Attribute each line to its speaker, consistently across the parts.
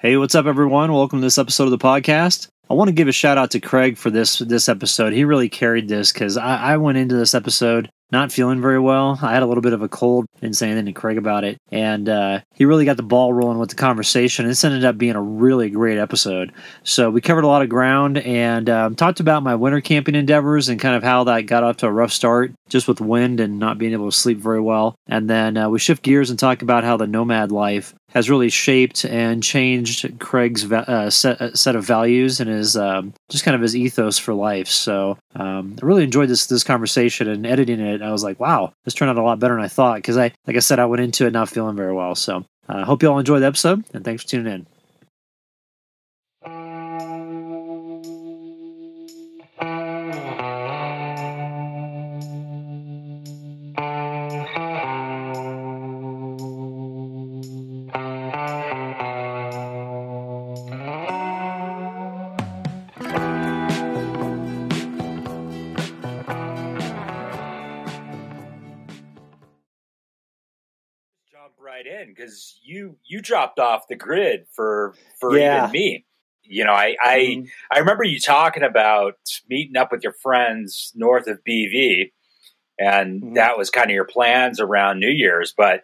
Speaker 1: Hey, what's up, everyone? Welcome to this episode of the podcast. I want to give a shout out to Craig for this this episode. He really carried this because I, I went into this episode not feeling very well. I had a little bit of a cold. Didn't say anything to Craig about it, and uh, he really got the ball rolling with the conversation. This ended up being a really great episode. So we covered a lot of ground and um, talked about my winter camping endeavors and kind of how that got off to a rough start, just with wind and not being able to sleep very well. And then uh, we shift gears and talk about how the nomad life has really shaped and changed Craig's uh, set, uh, set of values and his um, just kind of his ethos for life. So um, I really enjoyed this this conversation and editing it. I was like, wow, this turned out a lot better than I thought because I, like I said, I went into it not feeling very well. So I uh, hope you all enjoyed the episode and thanks for tuning in.
Speaker 2: Dropped off the grid for for yeah. even me. You know, I I, mm-hmm. I remember you talking about meeting up with your friends north of BV, and mm-hmm. that was kind of your plans around New Year's, but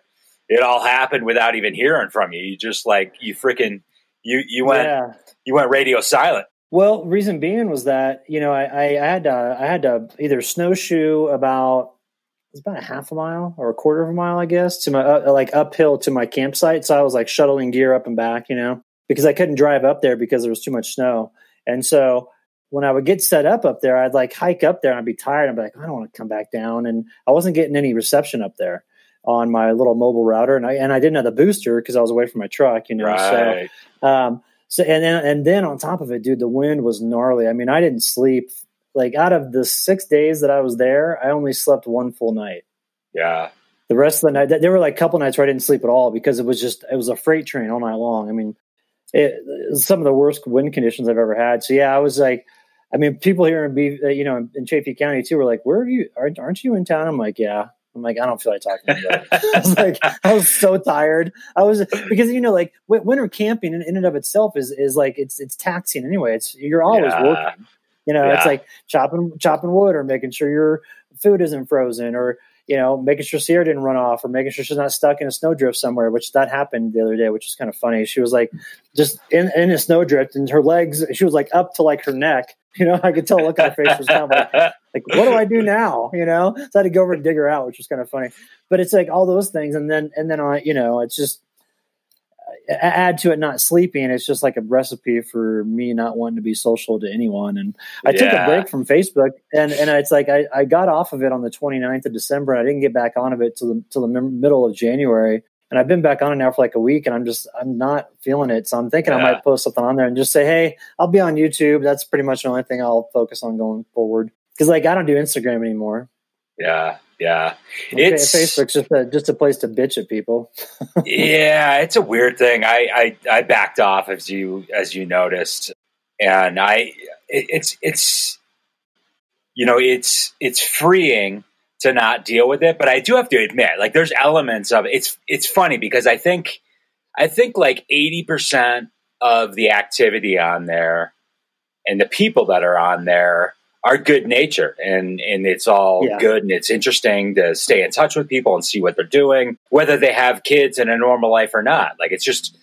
Speaker 2: it all happened without even hearing from you. You just like you freaking you you went yeah. you went radio silent.
Speaker 3: Well, reason being was that you know I, I had to I had to either snowshoe about it's about a half a mile or a quarter of a mile, I guess, to my uh, like uphill to my campsite. So I was like shuttling gear up and back, you know, because I couldn't drive up there because there was too much snow. And so when I would get set up up there, I'd like hike up there and I'd be tired. I'd be like, I don't want to come back down. And I wasn't getting any reception up there on my little mobile router, and I and I didn't have the booster because I was away from my truck, you know. Right. So, um, so and then and then on top of it, dude, the wind was gnarly. I mean, I didn't sleep like out of the six days that I was there, I only slept one full night.
Speaker 2: Yeah.
Speaker 3: The rest of the night, there were like a couple nights where I didn't sleep at all because it was just it was a freight train all night long. I mean, it, it some of the worst wind conditions I've ever had. So yeah, I was like, I mean, people here in B, uh, you know, in Chaffee County too were like, "Where are you? Aren't, aren't you in town?" I'm like, "Yeah." I'm like, I don't feel like talking about it. I was like, I was so tired. I was because you know, like winter camping in, in and of itself is is like it's it's taxing anyway. It's you're always yeah. working. You know, yeah. it's like chopping chopping wood or making sure your food isn't frozen or you know making sure Sierra didn't run off or making sure she's not stuck in a snowdrift somewhere. Which that happened the other day, which is kind of funny. She was like just in, in a snowdrift and her legs. She was like up to like her neck. You know, I could tell look on her face was of like, like, what do I do now? You know, so I had to go over and dig her out, which was kind of funny. But it's like all those things, and then and then I, you know, it's just add to it not sleeping. It's just like a recipe for me not wanting to be social to anyone. And i yeah. took a break from facebook and and it's like I, I got off of it on the 29th of december and i didn't get back on of it till the, till the middle of january. And i've been back on it now for like a week and i'm just i'm not feeling it. So i'm thinking yeah. i might post something on there and just say hey i'll be on youtube. That's pretty much the only thing i'll focus on going forward. Because like i don't do instagram anymore.
Speaker 2: Yeah yeah.
Speaker 3: Okay, it's Facebook's just a just a place to bitch at people.
Speaker 2: yeah, it's a weird thing. I, I I backed off as you as you noticed, and I it, it's it's you know it's it's freeing to not deal with it, but I do have to admit, like there's elements of it. it's it's funny because I think I think like eighty percent of the activity on there and the people that are on there are good nature and and it's all yeah. good and it's interesting to stay in touch with people and see what they're doing whether they have kids in a normal life or not. Like it's just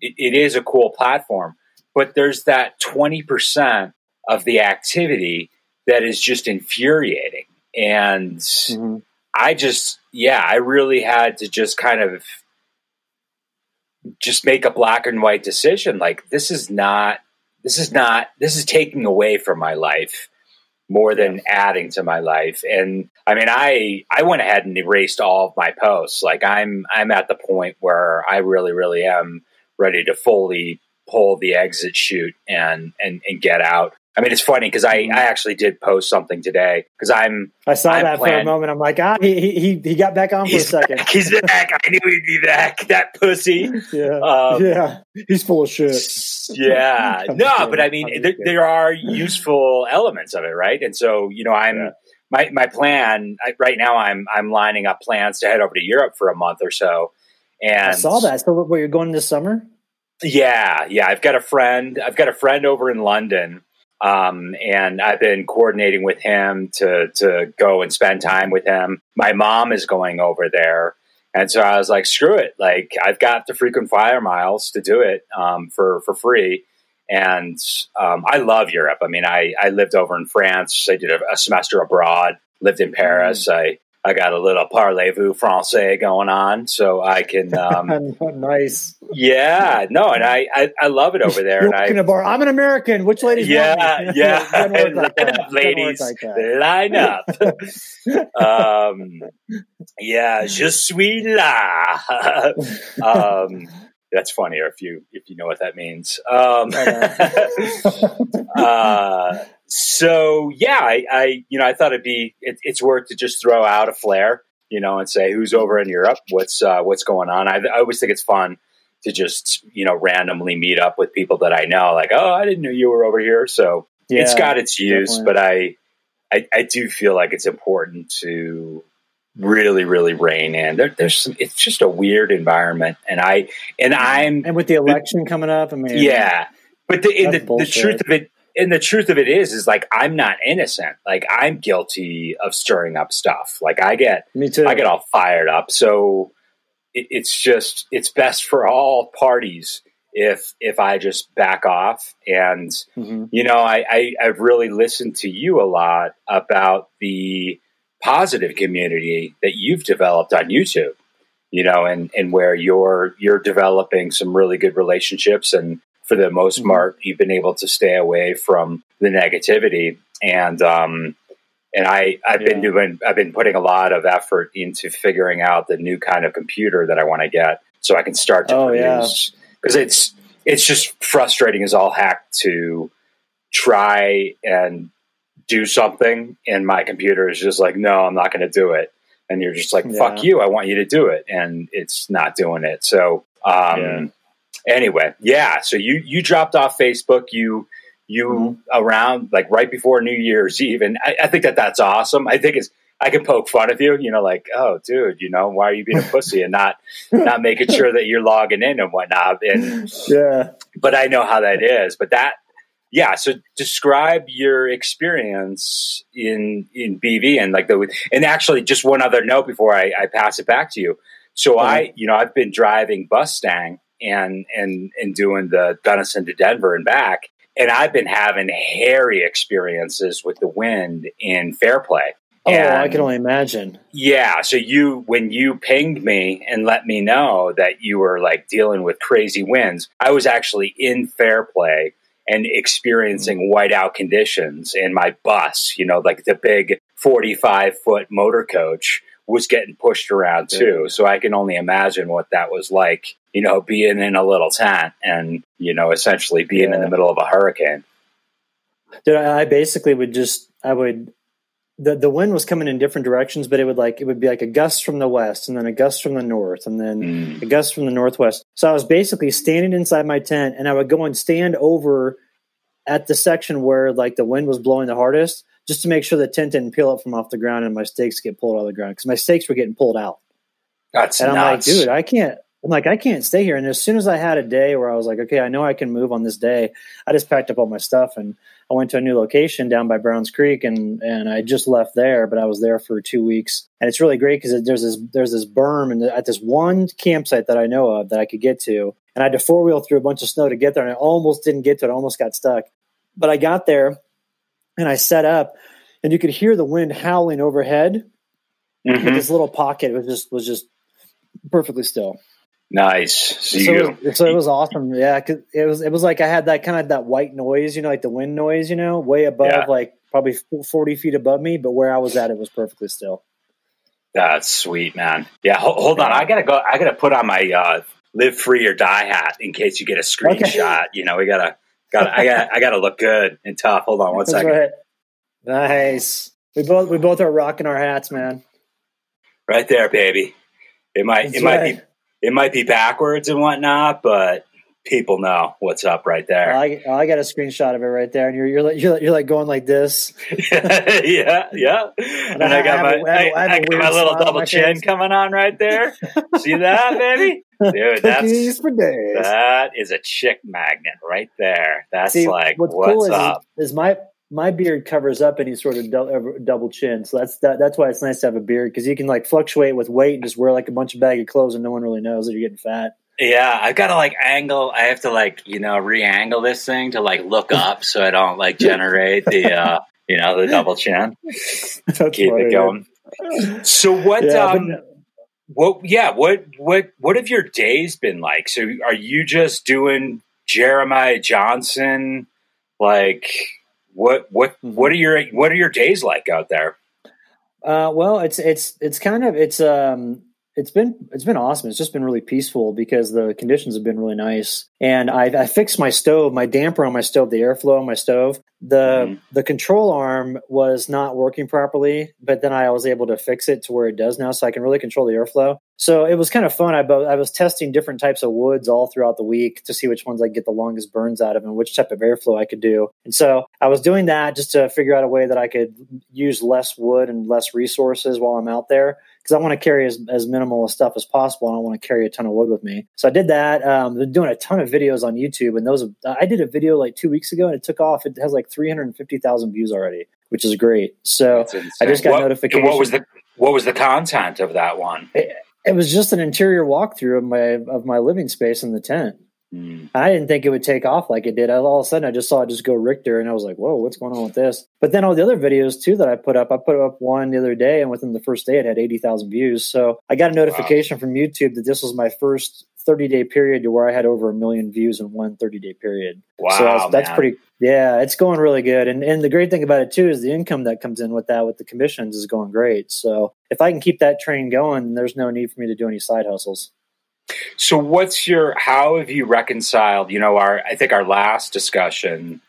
Speaker 2: it, it is a cool platform. But there's that 20% of the activity that is just infuriating. And mm-hmm. i just yeah i really had to just kind of just make a black and white decision. Like this is not this is not this is taking away from my life more than adding to my life. And I mean, I I went ahead and erased all of my posts. Like I'm I'm at the point where I really really am ready to fully pull the exit chute and and and get out. I mean, it's funny because I, I actually did post something today because I'm.
Speaker 3: I saw
Speaker 2: I'm
Speaker 3: that for a moment. I'm like, ah, he he he got back on for
Speaker 2: he's
Speaker 3: a second.
Speaker 2: Back. He's back. I knew he'd be back. That pussy.
Speaker 3: Yeah, um, yeah. He's full of shit.
Speaker 2: Yeah, no, but I mean, there, there, are useful elements of it, right? And so, you know, I'm yeah. my my plan I, right now. I'm I'm lining up plans to head over to Europe for a month or so. And
Speaker 3: I saw that. So, where you're going this summer?
Speaker 2: Yeah, yeah. I've got a friend. I've got a friend over in London, um, and I've been coordinating with him to to go and spend time with him. My mom is going over there, and so I was like, "Screw it! Like I've got the frequent flyer miles to do it um, for for free." And um, I love Europe. I mean, I I lived over in France. I did a, a semester abroad. Lived in Paris. Mm. I I got a little parlez-vous français going on, so I can. Um,
Speaker 3: nice.
Speaker 2: Yeah, no, and I, I, I love it over there. and I,
Speaker 3: bar. I'm an American. Which ladies?
Speaker 2: Yeah, yeah. line like up, ladies. Like line up. um, yeah, je suis là. um, that's funnier if you if you know what that means. Um, uh, so yeah, I, I, you know I thought it'd be it, it's worth to just throw out a flare, you know, and say who's over in Europe, what's uh, what's going on. I, I always think it's fun to just you know randomly meet up with people that I know, like oh I didn't know you were over here. So yeah, it's got its use, definitely. but I, I I do feel like it's important to really really rein in. There, there's some, it's just a weird environment. And i and i'm
Speaker 3: and with the election coming up i mean
Speaker 2: yeah. But the, the, the truth of it and the truth of it is is like i'm not innocent. Like i'm guilty of stirring up stuff. Like i get
Speaker 3: me too.
Speaker 2: I get all fired up. So it, it's just it's best for all parties if if i just back off. And mm-hmm. you know I, I i've really listened to you a lot about the positive community that you've developed on youtube you know and and where you're you're developing some really good relationships and for the most mm-hmm. part, you've been able to stay away from the negativity. And um, and I I've yeah. been doing I've been putting a lot of effort into figuring out the new kind of computer that I want to get so I can start to oh, produce because yeah. it's it's just frustrating as all heck to try and do something and my computer is just like no I'm not going to do it and you're just like yeah. fuck you I want you to do it and it's not doing it so um, anyway, yeah. So you you dropped off Facebook. You you mm-hmm. around like right before New Year's Eve, and I, I, think that that's awesome. I think it's I can poke fun of you, you know, like oh, dude, you know, why are you being a pussy and not not making sure that you're logging in and whatnot? And
Speaker 3: yeah,
Speaker 2: but I know how that is. But that yeah so describe your experience in in bv and like the and actually just one other note before i, I pass it back to you so mm-hmm. i you know i've been driving Bustang and and and doing the Gunnison to Denver and back. And I've been having hairy experiences with the wind in Fairplay.
Speaker 3: Oh, and I can only imagine.
Speaker 2: Yeah. So you, when you pinged me and let me know that you were like dealing with crazy winds, I was actually in Fairplay and experiencing whiteout conditions in my bus, you know, like the big 45 foot motor coach was getting pushed around too. So I can only imagine what that was like, you know, being in a little tent and, you know, essentially being yeah. in the middle of a hurricane.
Speaker 3: Dude, I basically would just, I would, the, the wind was coming in different directions, but it would like, it would be like a gust from the west and then a gust from the north and then mm. a gust from the northwest. So I was basically standing inside my tent and I would go and stand over at the section where like the wind was blowing the hardest just to make sure the tent didn't peel up from off the ground and my stakes get pulled out of the ground because my stakes were getting pulled out.
Speaker 2: That's
Speaker 3: and
Speaker 2: I'm
Speaker 3: nuts. like, dude, I can't. I'm like, I can't stay here. And as soon as I had a day where I was like, okay, I know I can move on this day, I just packed up all my stuff and I went to a new location down by Browns Creek and and I just left there, but I was there for two weeks. And it's really great because there's this there's this berm and at this one campsite that I know of that I could get to, and I had to four wheel through a bunch of snow to get there, and I almost didn't get to it. I almost got stuck, but I got there and I set up and you could hear the wind howling overhead. Mm-hmm. This little pocket was just was just perfectly still.
Speaker 2: Nice.
Speaker 3: So, it was, so, it was, awesome. Yeah, it was it was like I had that kind of that white noise, you know, like the wind noise, you know, way above, yeah. like probably forty feet above me, but where I was at, it was perfectly still.
Speaker 2: That's sweet, man. Yeah, hold, hold on. I gotta go. I gotta put on my uh, live free or die hat in case you get a screenshot. Okay. You know, we gotta gotta I got. I gotta look good and tough. Hold on one That's second. Right.
Speaker 3: Nice. We both we both are rocking our hats, man.
Speaker 2: Right there, baby. It might That's it right. might be it might be backwards and whatnot, but people know what's up right there.
Speaker 3: I, I got a screenshot of it right there, and you're you're like you're, you're like going like this.
Speaker 2: yeah, yeah. And, I, got my I, I, got my little double chin face. coming on right there. See that, baby? Dude, that's for days. that is a chick magnet right there. That's See, like what's, what's cool up?
Speaker 3: Is, is my my beard covers up any sort of double chin, so that's that, that's why it's nice to have a beard because you can like fluctuate with weight and just wear like a bunch of baggy clothes and no one really knows that you're getting fat.
Speaker 2: Yeah, I've got to like angle. I have to like you know re-angle this thing to like look up so I don't like generate the uh you know the double chin. That's Keep funny, it going. Man. So what? Yeah, um, but, what? Yeah. What? What? What have your days been like? So are you just doing Jeremiah Johnson? Like what? What? What are your What are your days like out there?
Speaker 3: Uh, well, it's it's it's kind of it's um it's been it's been awesome. It's just been really peaceful because the conditions have been really nice. And I, I fixed my stove, my damper on my stove, the airflow on my stove. The mm. the control arm was not working properly, but then I was able to fix it to where it does now, so I can really control the airflow. So it was kind of fun. I, I was testing different types of woods all throughout the week to see which ones I get the longest burns out of and which type of airflow I could do. And so I was doing that just to figure out a way that I could use less wood and less resources while I'm out there because I want to carry as, as minimal of stuff as possible. I don't want to carry a ton of wood with me. So I did that. Um, been doing a ton of videos on YouTube, and those I did a video like two weeks ago, and it took off. It has like three hundred fifty thousand views already, which is great. So I just got what, notification.
Speaker 2: What was the what was the content of that one?
Speaker 3: It, it was just an interior walkthrough of my of my living space in the tent. Mm. I didn't think it would take off like it did. All of a sudden, I just saw it just go Richter, and I was like, "Whoa, what's going on with this?" But then all the other videos too that I put up, I put up one the other day, and within the first day, it had eighty thousand views. So I got a notification wow. from YouTube that this was my first 30 day period to where I had over a million views in one 30 day period. Wow. So that's, that's pretty, yeah, it's going really good. And, and the great thing about it too is the income that comes in with that, with the commissions is going great. So if I can keep that train going, there's no need for me to do any side hustles.
Speaker 2: So what's your how have you reconciled, you know, our I think our last discussion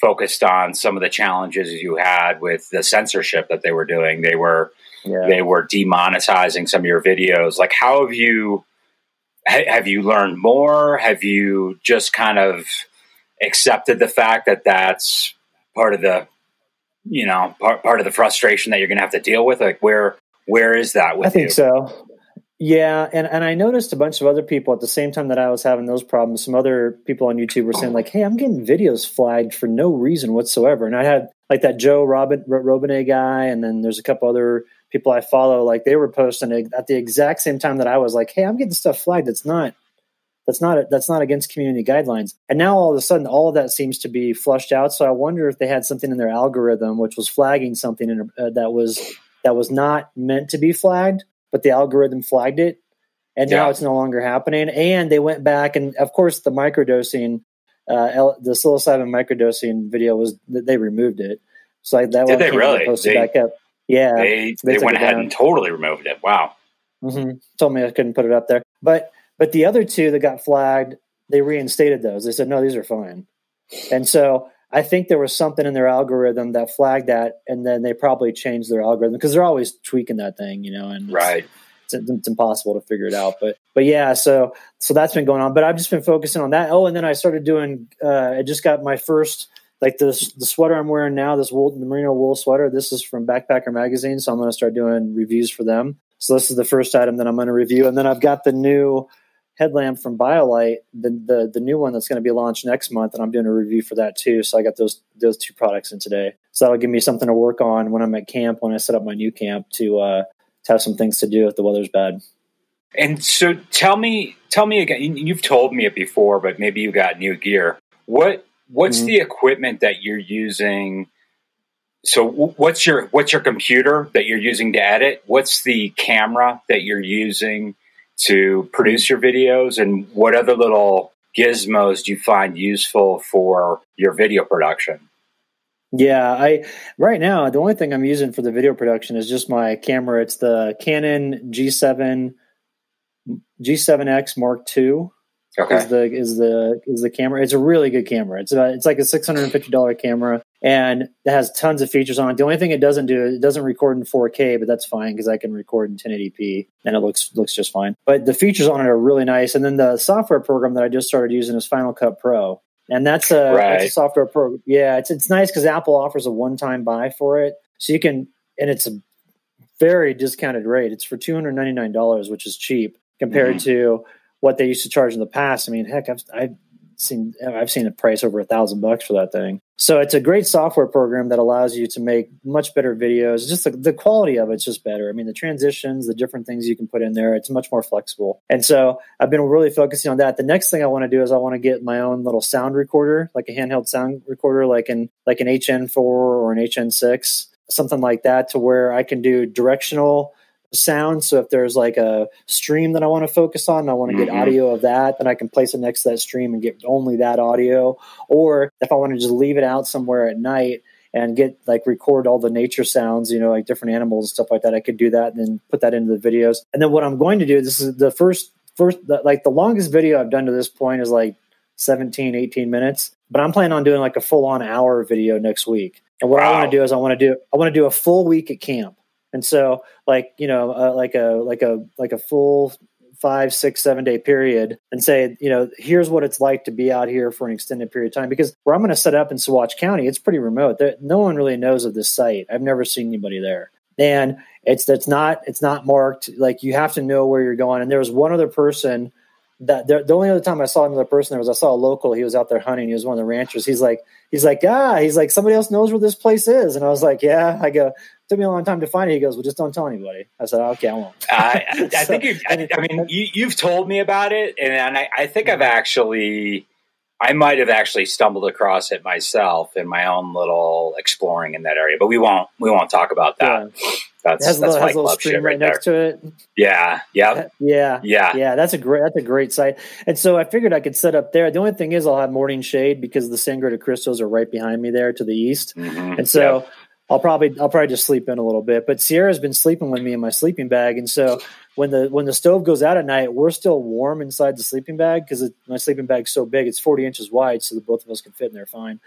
Speaker 2: focused on some of the challenges you had with the censorship that they were doing. They were yeah. they were demonetizing some of your videos. Like how have you have you learned more? Have you just kind of accepted the fact that that's part of the you know part, part of the frustration that you're going to have to deal with like where where is that with
Speaker 3: I think
Speaker 2: you?
Speaker 3: so. Yeah, and and I noticed a bunch of other people at the same time that I was having those problems. Some other people on YouTube were saying like, "Hey, I'm getting videos flagged for no reason whatsoever." And I had like that Joe Robin Robinet guy, and then there's a couple other people I follow. Like they were posting at the exact same time that I was like, "Hey, I'm getting stuff flagged. That's not." That's not that's not against community guidelines. And now all of a sudden, all of that seems to be flushed out. So I wonder if they had something in their algorithm which was flagging something in, uh, that was that was not meant to be flagged but the algorithm flagged it, and yeah. now it's no longer happening. And they went back, and of course, the microdosing, uh, the psilocybin microdosing video was they removed it. So like that
Speaker 2: did they really
Speaker 3: posted they, back up? Yeah,
Speaker 2: they they, they went ahead down. and totally removed it. Wow.
Speaker 3: Mm-hmm. Told me I couldn't put it up there, but but the other two that got flagged, they reinstated those. They said no, these are fine. And so I think there was something in their algorithm that flagged that, and then they probably changed their algorithm because they're always tweaking that thing, you know. And
Speaker 2: right,
Speaker 3: it's, it's, it's, impossible to figure it out. But but yeah, so so that's been going on. But I've just been focusing on that. Oh, and then I started doing. Uh, I just got my first like this the sweater I'm wearing now. This wool, the merino wool sweater. This is from Backpacker Magazine, so I'm going to start doing reviews for them. So this is the first item that I'm going to review, and then I've got the new headlamp from BioLite, the, the the new one that's going to be launched next month, and I'm doing a review for that too. So I got those those two products in today. So that'll give me something to work on when I'm at camp when I set up my new camp to uh, to have some things to do if the weather's bad.
Speaker 2: And so tell me tell me again. You've told me it before, but maybe you got new gear. What what's mm-hmm. the equipment that you're using? So what's your what's your computer that you're using to edit? What's the camera that you're using? To produce your videos and what other little gizmos do you find useful for your video production?
Speaker 3: Yeah, I right now the only thing I'm using for the video production is just my camera. It's the Canon G7 G7X Mark II. Okay. Is the is the is the camera? It's a really good camera. It's about it's like a six hundred and fifty dollar camera. And it has tons of features on it. The only thing it doesn't do, it doesn't record in 4K, but that's fine because I can record in 1080p and it looks looks just fine. But the features on it are really nice. And then the software program that I just started using is Final Cut Pro, and that's a,
Speaker 2: Right.
Speaker 3: that's a software program. Yeah, it's it's nice because Apple offers a one time buy for it, so you can, and it's a very discounted rate. It's for two hundred ninety nine dollars, which is cheap compared mm-hmm. to what they used to charge in the past. I mean, heck, I've I've seen I've seen a price over a thousand bucks for that thing. So it's a great software program that allows you to make much better videos. Just the, the quality of it's just better. I mean, the transitions, the different things you can put in there, it's much more flexible. And so I've been really focusing on that. The next thing I want to do is I want to get my own little sound recorder, like a handheld sound recorder, like an like an HN4 or an HN6, something like that, to where I can do directional sound. So if there's like a stream that I want to focus on, and I want to get
Speaker 2: Mhm.
Speaker 3: audio of that, then I can place it next to that stream and get only that audio. Or if I want to just leave it out somewhere at night and get like record all the nature sounds, you know, like different animals and stuff like that, I could do that and then put that into the videos. And then what I'm going to do, this is the first first the, like the longest video I've done to this point is like 17, 18 minutes. But I'm planning on doing like a full on hour video next week. And what I want to do is I want to do I want to do a full week at camp. And so like, you know, uh, like a like a like a full five, six, seven day period and say, you know, here's what it's like to be out here for an extended period of time. Because where I'm going to set up in Saguache County, it's pretty remote. There, no one really knows of this site. I've never seen anybody there. And it's that's not it's not marked. Like you have to know where you're going. And there was one other person that the, the only other time I saw another person there was I saw a local. He was out there hunting. He was one of the ranchers. He's like, he's like, ah, he's like, somebody else knows where this place is. And I was like, yeah. I go, took me a long time to find it. He goes, well, just don't tell anybody. I said, okay, I won't.
Speaker 2: I, I, I
Speaker 3: So-
Speaker 2: think you. I, I mean, you, you've told me about it, and, and I, I think I've actually, I might have actually stumbled across it myself in my own little exploring in that area. But we won't. We won't talk about that.
Speaker 3: Yeah.
Speaker 2: That's
Speaker 3: It has a little, has a little stream right
Speaker 2: right
Speaker 3: next to it.
Speaker 2: Yeah. Yep.
Speaker 3: Yeah.
Speaker 2: Yeah.
Speaker 3: Yeah, that's a great that's a great site. And so I figured I could set up there. The only thing is I'll have morning shade because the Sangre de Cristos are right behind me there to the east.
Speaker 2: Mhm.
Speaker 3: And so
Speaker 2: Yep.
Speaker 3: I'll probably I'll probably just sleep in a little bit. But Sierra's been sleeping with me in my sleeping bag, and so when the when the stove goes out at night, we're still warm inside the sleeping bag because my sleeping bag's so big, it's forty inches wide, so that both of us can fit in there fine.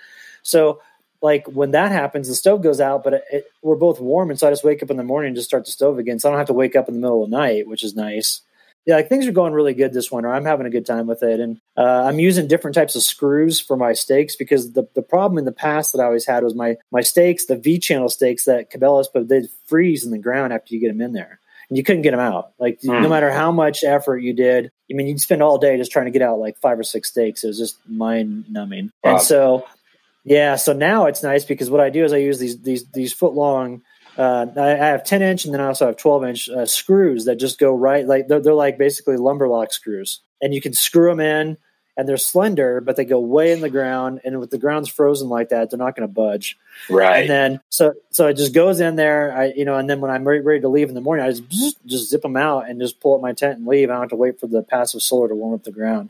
Speaker 3: So like when that happens, the stove goes out, but it, it, we're both warm, and so I just wake up in the morning and just start the stove again, so I don't have to wake up in the middle of the night, which is nice. Yeah, like things are going really good this winter. I'm having a good time with it, and uh, I'm using different types of screws for my stakes because the, the problem in the past that I always had was my my stakes, the V channel stakes that Cabela's put, they'd freeze in the ground after you get them in there, and you couldn't get them out. Like
Speaker 2: Hmm.
Speaker 3: no matter how much effort you did, I mean, you'd spend all day just trying to get out like five or six stakes. It was just mind numbing,
Speaker 2: Wow.
Speaker 3: and so yeah, so now it's nice because what I do is I use these these these foot long. Uh, I, have 10 inch and then I also have 12 inch uh, screws that just go right like they're, they're like basically lumber lock screws. And you can screw them in and they're slender but they go way in the ground. And with the ground's frozen like that they're not going to budge.
Speaker 2: Right.
Speaker 3: and then so so it just goes in there. I you know and then when I'm ready, ready to leave in the morning I just just zip them out and just pull up my tent and leave. I don't have to wait for the passive solar to warm up the ground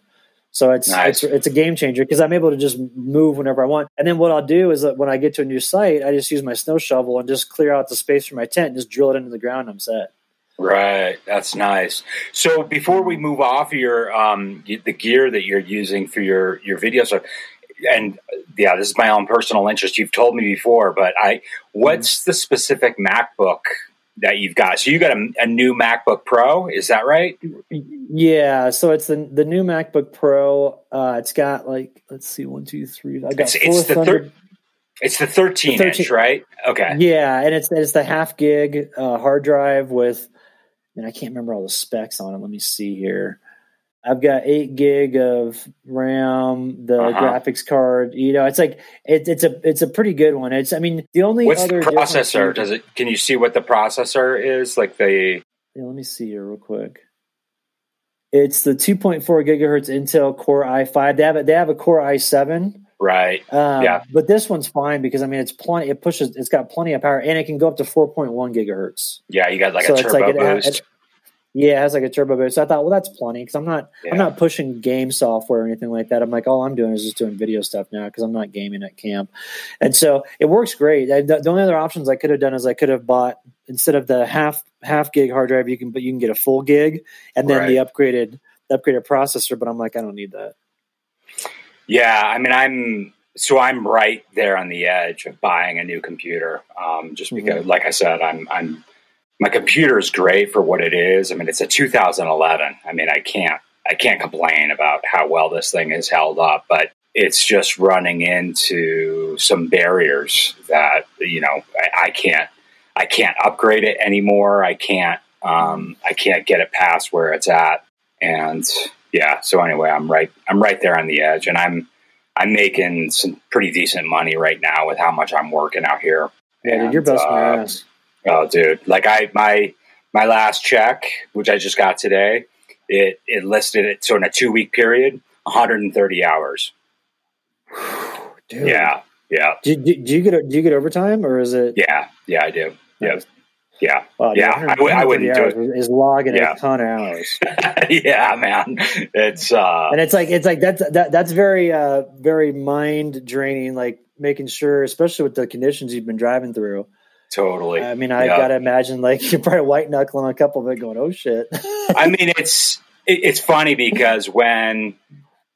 Speaker 3: so it's
Speaker 2: Nice.
Speaker 3: it's it's a game changer because I'm able to just move whenever I want. And then what I'll do is that when I get to a new site, I just use my snow shovel and just clear out the space for my tent and just drill it into the ground. And I'm set.
Speaker 2: Right, that's nice. So before we move off your um the gear that you're using for your your videos, uh, and yeah, this is my own personal interest. You've told me before, but I what's the specific MacBook that you've got? So you got a, a new MacBook Pro, is that right?
Speaker 3: Yeah, so it's the the new MacBook Pro. Uh, it's got like let's see, one, two, three. I got
Speaker 2: It's, it's the third. It's the 13,
Speaker 3: 13
Speaker 2: inch, right? Okay.
Speaker 3: Yeah, and it's it's the half gig uh, hard drive with, and I can't remember all the specs on it. Let me see here. I've got eight gig of RAM, the
Speaker 2: Uh-huh.
Speaker 3: graphics card. You know, it's like it, it's a it's a pretty good one. It's I mean the only
Speaker 2: What's
Speaker 3: other
Speaker 2: the processor? Does it? Can you see what the processor is? Like the
Speaker 3: Yeah, let me see here real quick. It's the 2.4 gigahertz Intel Core i5. They have a, they have a Core i7.
Speaker 2: right?
Speaker 3: Um,
Speaker 2: Yeah.
Speaker 3: But this one's fine because I mean it's plenty. It pushes. It's got plenty of power and it can go up to 4.1 gigahertz.
Speaker 2: Yeah, you got like
Speaker 3: So
Speaker 2: a turbo
Speaker 3: like it-
Speaker 2: boost.
Speaker 3: it- Yeah, it has like a turbo boost. So I thought, well, that's plenty because I'm not
Speaker 2: Yeah.
Speaker 3: I'm not pushing game software or anything like that. I'm like, all I'm doing is just doing video stuff now because I'm not gaming at camp, and so it works great. I, the, the only other options I could have done is I could have bought instead of the half half gig hard drive, you can but you can get a full gig and then the upgraded the upgraded processor. But I'm like, I don't need that.
Speaker 2: Yeah, I mean, I'm so I'm right there on the edge of buying a new computer. Um, just because, mm-hmm. like I said, I'm I'm my computer is great for what it is. I mean, it's a 2011. I mean, I can't I can't complain about how well this thing has held up, but it's just running into some barriers that you know I, I can't I can't upgrade it anymore. I can't um, I can't get it past where it's at, and yeah. So anyway, I'm right I'm right there on the edge, and I'm I'm making some pretty decent money right now with how much I'm working out here.
Speaker 3: Yeah, and, dude, you're busting uh, ass.
Speaker 2: Oh, dude! Like I my my last check, which I just got today, it it listed it so in a two week period, 130 hours. Dude. Yeah, yeah.
Speaker 3: Do, do, do, you get do you get overtime or is it?
Speaker 2: Yeah, yeah, I do. Yeah, yeah, wow, yeah. I, w- I wouldn't do it.
Speaker 3: Is logging yeah. a ton of hours.
Speaker 2: yeah, man. It's uh,
Speaker 3: and it's like it's like that's that that's very uh very mind draining. Like making sure, especially with the conditions you've been driving through.
Speaker 2: Totally.
Speaker 3: I mean, I yep. got to imagine like you're probably white knuckling a couple of it, going, "Oh shit."
Speaker 2: I mean, it's it, it's funny because when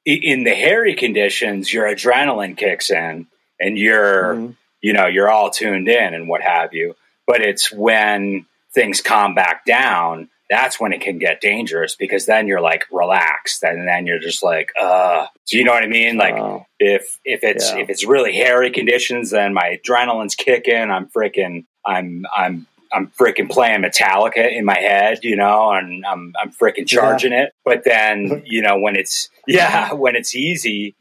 Speaker 2: in the hairy conditions, your adrenaline kicks in, and you're mm-hmm. you know you're all tuned in and what have you. But it's when things calm back down that's when it can get dangerous because then you're like relaxed and then you're just like uh do you know what i mean like oh. if if it's yeah. if it's really hairy conditions then my adrenaline's kicking i'm freaking i'm i'm I'm freaking playing Metallica in my head, you know, and I'm I'm freaking charging yeah. it. But then, you know, when it's yeah, when it's easy,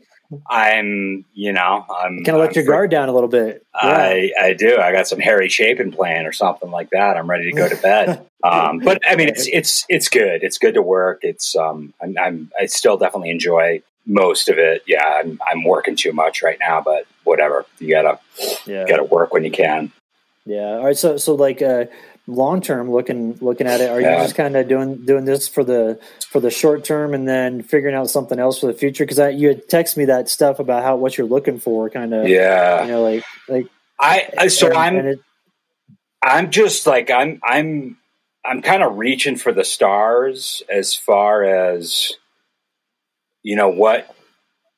Speaker 2: I'm, you know, I'm
Speaker 3: kind of let your guard down a little bit.
Speaker 2: Yeah. I, I do. I got some Harry Chapin plan or something like that. I'm ready to go to bed. um, but I mean, it's it's it's good. It's good to work. It's um, I'm, I'm I still definitely enjoy most of it. Yeah, I'm I'm working too much right now, but whatever. You gotta yeah. gotta work when you can.
Speaker 3: Yeah. All right. So so like uh, long term looking looking at it? Are yeah. you just kind of doing doing this for the for the short term and then figuring out something else for the future? Because you had texted me that stuff about how what you're looking for kind of
Speaker 2: yeah.
Speaker 3: you know like like
Speaker 2: i, I so and, i'm and it, i'm just like i'm i'm i'm kind of reaching for the stars as far as you know what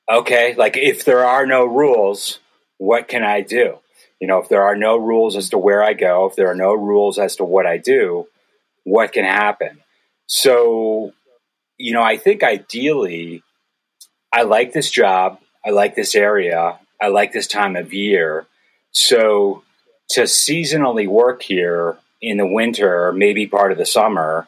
Speaker 2: okay like if there are no rules what can i do you know, if there are no rules as to where I go, if there are no rules as to what I do, what can happen? So, you know, I think ideally, I like this job. I like this area. I like this time of year. So, to seasonally work here in the winter, maybe part of the summer,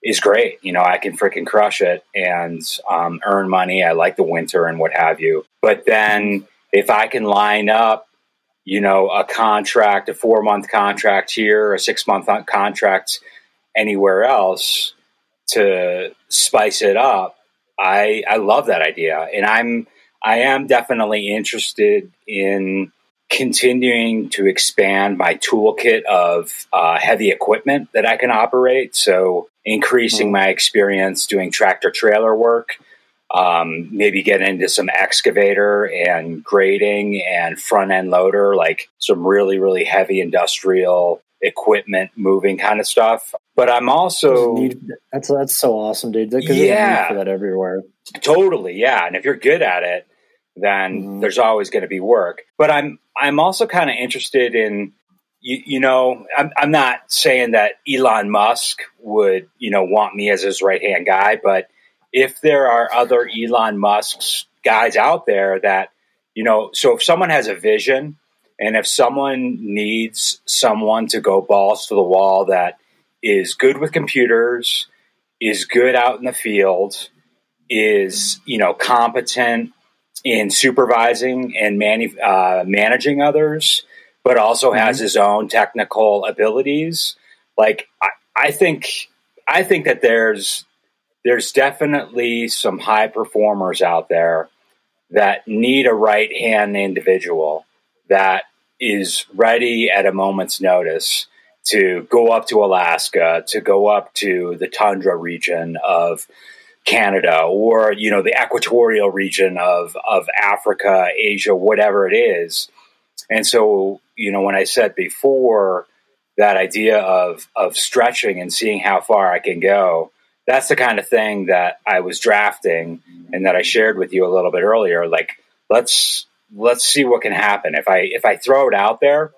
Speaker 2: is great. You know, I can freaking crush it and um, earn money. I like the winter and what have you. But then if I can line up you know, a contract, a four month contract here, a six month contract anywhere else to spice it up. I I love that idea, and I'm I am definitely interested in continuing to expand my toolkit of uh, heavy equipment that I can operate. So increasing mm-hmm. my experience doing tractor trailer work um, maybe get into some excavator and grading and front end loader, like some really, really heavy industrial equipment moving kind of stuff. But I'm also
Speaker 3: that's that's so awesome, dude. Yeah, for that everywhere.
Speaker 2: Totally, yeah. And if you're good at it, then mm-hmm. there's always going to be work. But I'm I'm also kind of interested in you, you, know, I'm, I'm not saying that Elon Musk would, you know, want me as his right hand guy, but if there are other Elon Musk's guys out there that, you know, so if someone has a vision and if someone needs someone to go balls to the wall that is good with computers, is good out in the field, is, you know, competent in supervising and manu- uh, managing others, but also mm-hmm. has his own technical abilities. Like, I, I think, I think that there's there's definitely some high performers out there that need a right hand individual that is ready at a moment's notice to go up to Alaska, to go up to the tundra region of Canada or you know the equatorial region of of Africa, Asia, whatever it is. And so, you know, when I said before that idea of of stretching and seeing how far I can go, that's the kind of thing that I was drafting and that I shared with you a little bit earlier. Like, let's let's see what can happen if I if I throw it out there.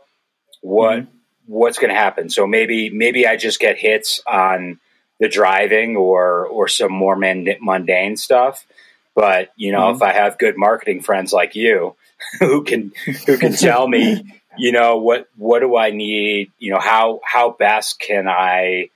Speaker 2: What mm-hmm. what's going to happen? So maybe maybe I just get hits on the driving or or some more mundane stuff. But you know, mm-hmm. if I have good marketing friends like you who can who can tell me, you know, what what do I need? You know, how how best can I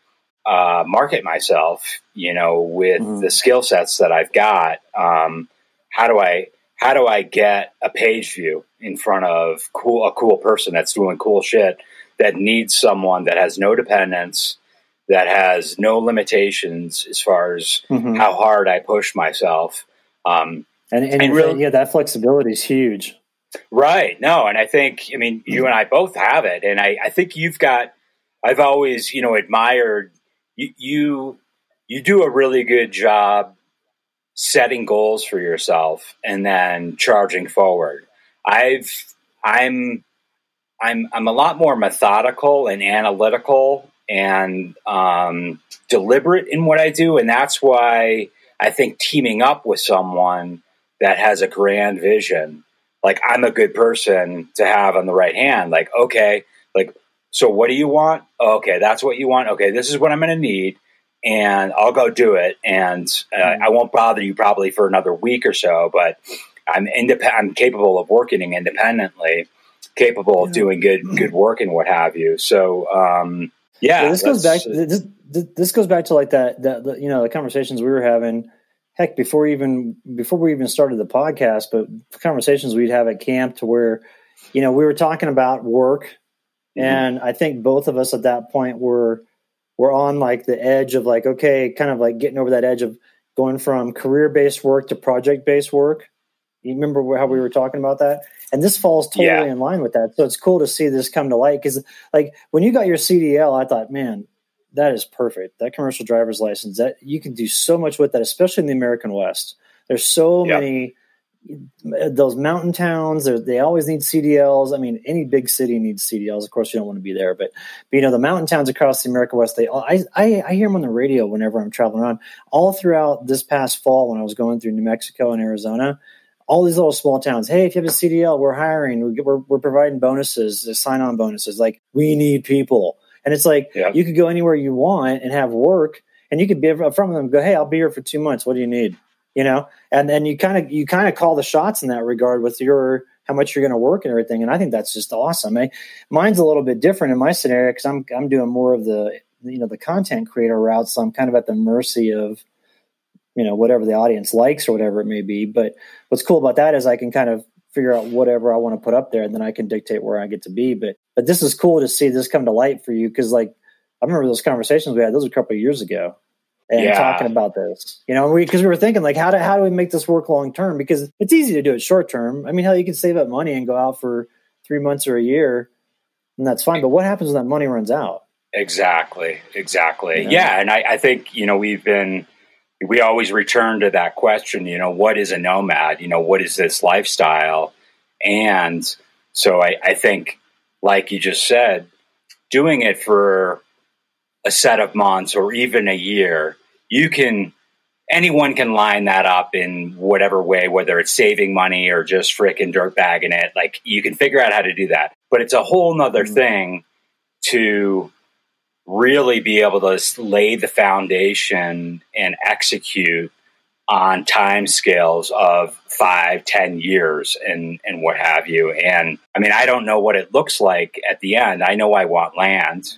Speaker 2: uh, market myself? You know, with mm-hmm. the skill sets that I've got. Um, how do I how do I get a page view in front of cool a cool person that's doing cool shit that needs someone that has no dependence, that has no limitations as far as mm-hmm. how hard I push myself. Um,
Speaker 3: and, and, and really, yeah, that flexibility is huge.
Speaker 2: Right. No, and I think I mean you and I both have it, and I, I think you've got. I've always you know admired you, you. Do a really good job setting goals for yourself and then charging forward. I've I'm I'm I'm a lot more methodical and analytical and um, deliberate in what I do, and that's why I think teaming up with someone that has a grand vision, like I'm a good person to have on the right hand. Like, okay, so, what do you want? Okay, that's what you want. Okay, this is what I'm going to need and I'll go do it. And uh, mm-hmm. I won't bother you probably for another week or so, but I'm independent. I'm capable of working independently, capable yeah. of doing good good work and what have you. So, um, yeah,
Speaker 3: this goes back. This, this goes back to like that that you know the conversations we were having. Heck, before even before we even started the podcast, but conversations we'd have at camp to where, you know, we were talking about work. Mm-hmm. and I think both of us at that point were we're on like the edge of like okay kind of like getting over that edge of going from career based work to project based work. You remember how we were talking about that? And this falls totally yeah. in line with that. So it's cool to see this come to light because like when you got your cdl i thought man that is perfect. That commercial driver's license that you can do so much with that especially in the american west. There's so yep. many those mountain towns, they always need CDLs. I mean, any big city needs CDLs. Of course, you don't want to be there, but, but you know, the mountain towns across the American West, they all, I, I, I hear them on the radio whenever I'm traveling around. All throughout this past fall, when I was going through New Mexico and Arizona, all these little small towns. Hey, if you have a CDL, we're hiring. We're, we're providing bonuses, uh, sign on bonuses. Like we need people, and it's like yeah. you could go anywhere you want and have work, and you could be from them. Go, hey, I'll be here for two months. What do you need? You know, and then you kind of you kind of call the shots in that regard with your how much you're going to work and everything. And I think that's just awesome. I, mine's a little bit different in my scenario because I'm I'm doing more of the you know the content creator route, so I'm kind of at the mercy of you know whatever the audience likes or whatever it may be. But what's cool about that is I can kind of figure out whatever I want to put up there, and then I can dictate where I get to be. But but this is cool to see this come to light for you because like I remember those conversations we had; those were a couple of years ago and yeah. talking about this. You know, because we, we, were thinking like, how do how do we make this work long term? Because it's easy to do it short term. I mean, hell, you can save up money and go out for three months or a year, and that's fine. But what happens when that money runs out?
Speaker 2: Exactly, exactly. You know? Yeah, and I, I think you know we've been we always return to that question. You know, what is a nomad? You know, what is this lifestyle? And so I, I think, like you just said, doing it for a set of months or even a year, you can anyone can line that up in whatever way, whether it's saving money or just freaking dirt bagging it. Like you can figure out how to do that. But it's a whole nother mm-hmm. thing to really be able to lay the foundation and execute on time scales of five, ten years and and what have you. And I mean, I don't know what it looks like at the end. I know I want land.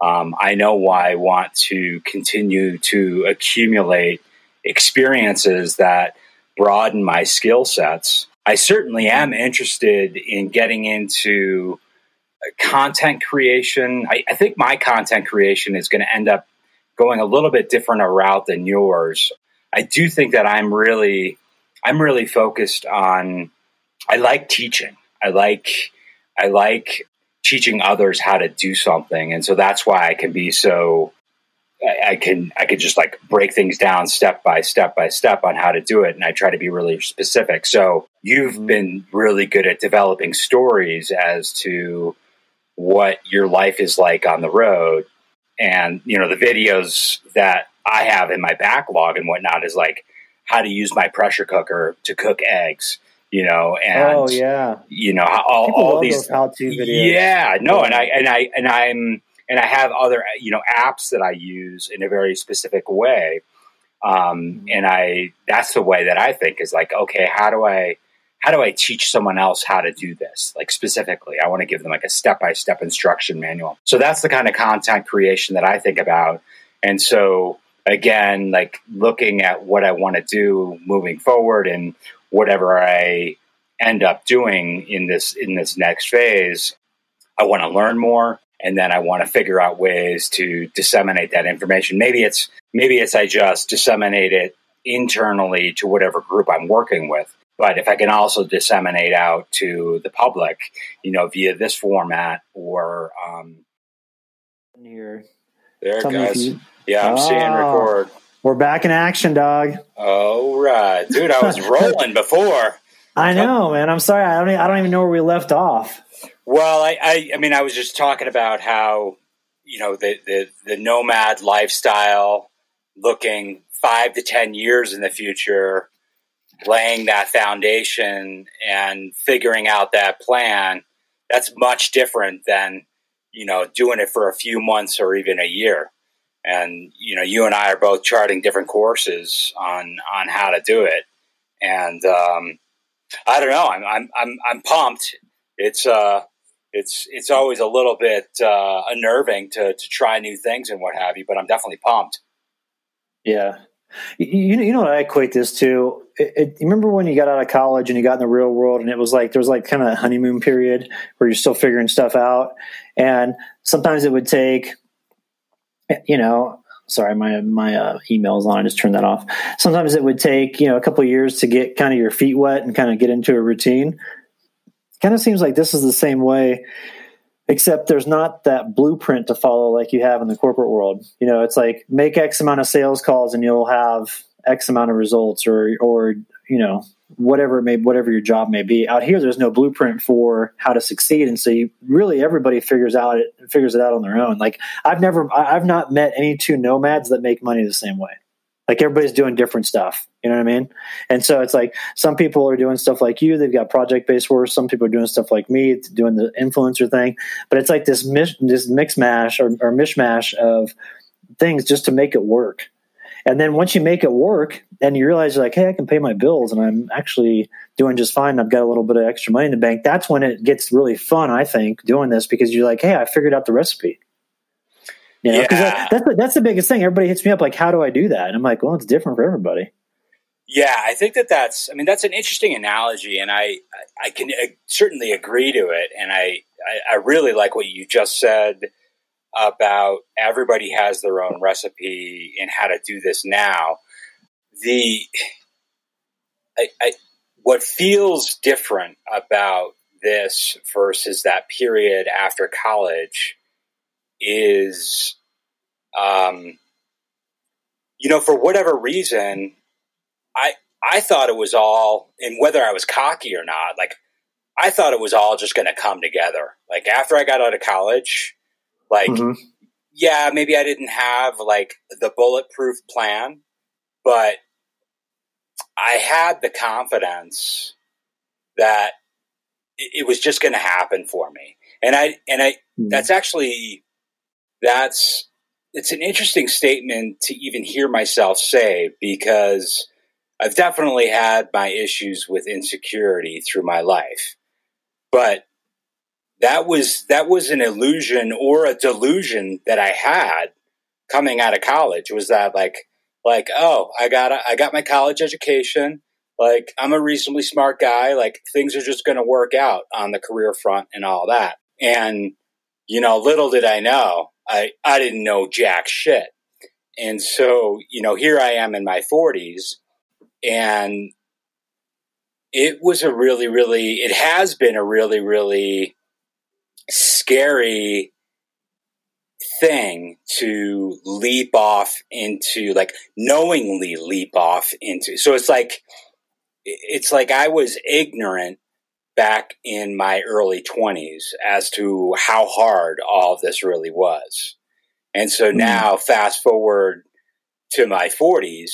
Speaker 2: Um, I know why I want to continue to accumulate experiences that broaden my skill sets. I certainly am interested in getting into content creation. I, I think my content creation is going to end up going a little bit different a route than yours. I do think that I'm really, I'm really focused on. I like teaching. I like, I like teaching others how to do something. And so that's why I can be so I, can I could just like break things down step by step by step on how to do it. And I try to be really specific. So you've mm-hmm. been really good at developing stories as to what your life is like on the road. And, you know, the videos that I have in my backlog and whatnot is like how to use my pressure cooker to cook eggs you know, and
Speaker 3: oh yeah,
Speaker 2: you know all,
Speaker 3: People
Speaker 2: all these
Speaker 3: how-to videos.
Speaker 2: yeah, no, and I and I and I'm and I have other you know apps that I use in a very specific way, um, and I that's the way that I think is like okay, how do I how do I teach someone else how to do this? Like specifically, I want to give them like a step by step instruction manual. So that's the kind of content creation that I think about, and so again, like looking at what I want to do moving forward and whatever I end up doing in this in this next phase, I want to learn more and then I want to figure out ways to disseminate that information. Maybe it's maybe it's I just disseminate it internally to whatever group I'm working with. But if I can also disseminate out to the public, you know, via this format or um,
Speaker 3: here.
Speaker 2: there it
Speaker 3: Tell me
Speaker 2: goes.
Speaker 3: you-
Speaker 2: Yeah, I'm seeing
Speaker 3: Oh.
Speaker 2: record.
Speaker 3: We're back in action, dog.
Speaker 2: All right, dude. I was rolling before.
Speaker 3: I know, man. I'm sorry. I don't. e- I don't even know where we left off.
Speaker 2: Well, I, I, I mean, I was just talking about how you know the the, the nomad lifestyle, looking five to ten years in the future, laying that foundation and figuring out that plan. That's much different than you know doing it for a few months or even a year. And you know, you and I are both charting different courses on on how to do it. And um, I don't know. I'm I'm I'm, I'm pumped. It's uh it's it's always a little bit uh, unnerving to to try new things and what have you, but I'm definitely pumped.
Speaker 3: Yeah. You, you know what I equate this to? It, it, remember when you got out of college and you got in the real world, and it was like there was like kind of a honeymoon period where you're still figuring stuff out, and sometimes it would take, you know, sorry, my my uh, email's on. I just turned that off. Sometimes it would take you know a couple years to get kind of your feet wet and kind of get into a routine. Kind of seems like this is the same way except there's not that blueprint to follow like you have in the corporate world. You know, it's like make X amount of sales calls and you'll have X amount of results or or you know whatever it may whatever your job may be. Out here, there's no blueprint for how to succeed, and so you really everybody figures out it figures it out on their own. Like I've never I've not met any two nomads that make money the same way. Like everybody's doing different stuff. You know what I mean? And so it's like some people are doing stuff like you. They've got project based work. Some people are doing stuff like me, doing the influencer thing. But it's like this mis- this mix mash or, or mishmash of things just to make it work. And then once you make it work, and you realize you're like, hey, I can pay my bills, and I'm actually doing just fine. I've got a little bit of extra money in the bank. That's when it gets really fun, I think, doing this because you're like, hey, I figured out the recipe. You know, 'cause
Speaker 2: Yeah.
Speaker 3: that, that's the, that's the biggest thing. Everybody hits me up like, "How do I do that?" And I'm like, "Well, it's different for everybody."
Speaker 2: Yeah, I think that that's. I mean, that's an interesting analogy, and I I can uh, certainly agree to it. And I, I I really like what you just said about everybody has their own recipe and how to do this now. The I, I what feels different about this versus that period after college is, um, you know, for whatever reason, I I thought it was all, and whether I was cocky or not, like I thought it was all just going to come together. Like after I got out of college, like
Speaker 3: Mhm.
Speaker 2: yeah, maybe I didn't have like the bulletproof plan, but I had the confidence that it, it was just going to happen for me. And I and I that's actually that's it's an interesting statement to even hear myself say because I've definitely had my issues with insecurity through my life. But that was that was an illusion or a delusion that I had coming out of college was that like like oh I got I got my college education. Like I'm a reasonably smart guy. Like things are just going to work out on the career front and all that. And you know little did I know I I didn't know jack shit. And so you know here I am in my 40s and it was a really really it has been a really really scary thing to leap off into like knowingly leap off into. So it's like it's like i was ignorant back in my early 20s as to how hard all of this really was. And so hmm. now fast forward to my 40s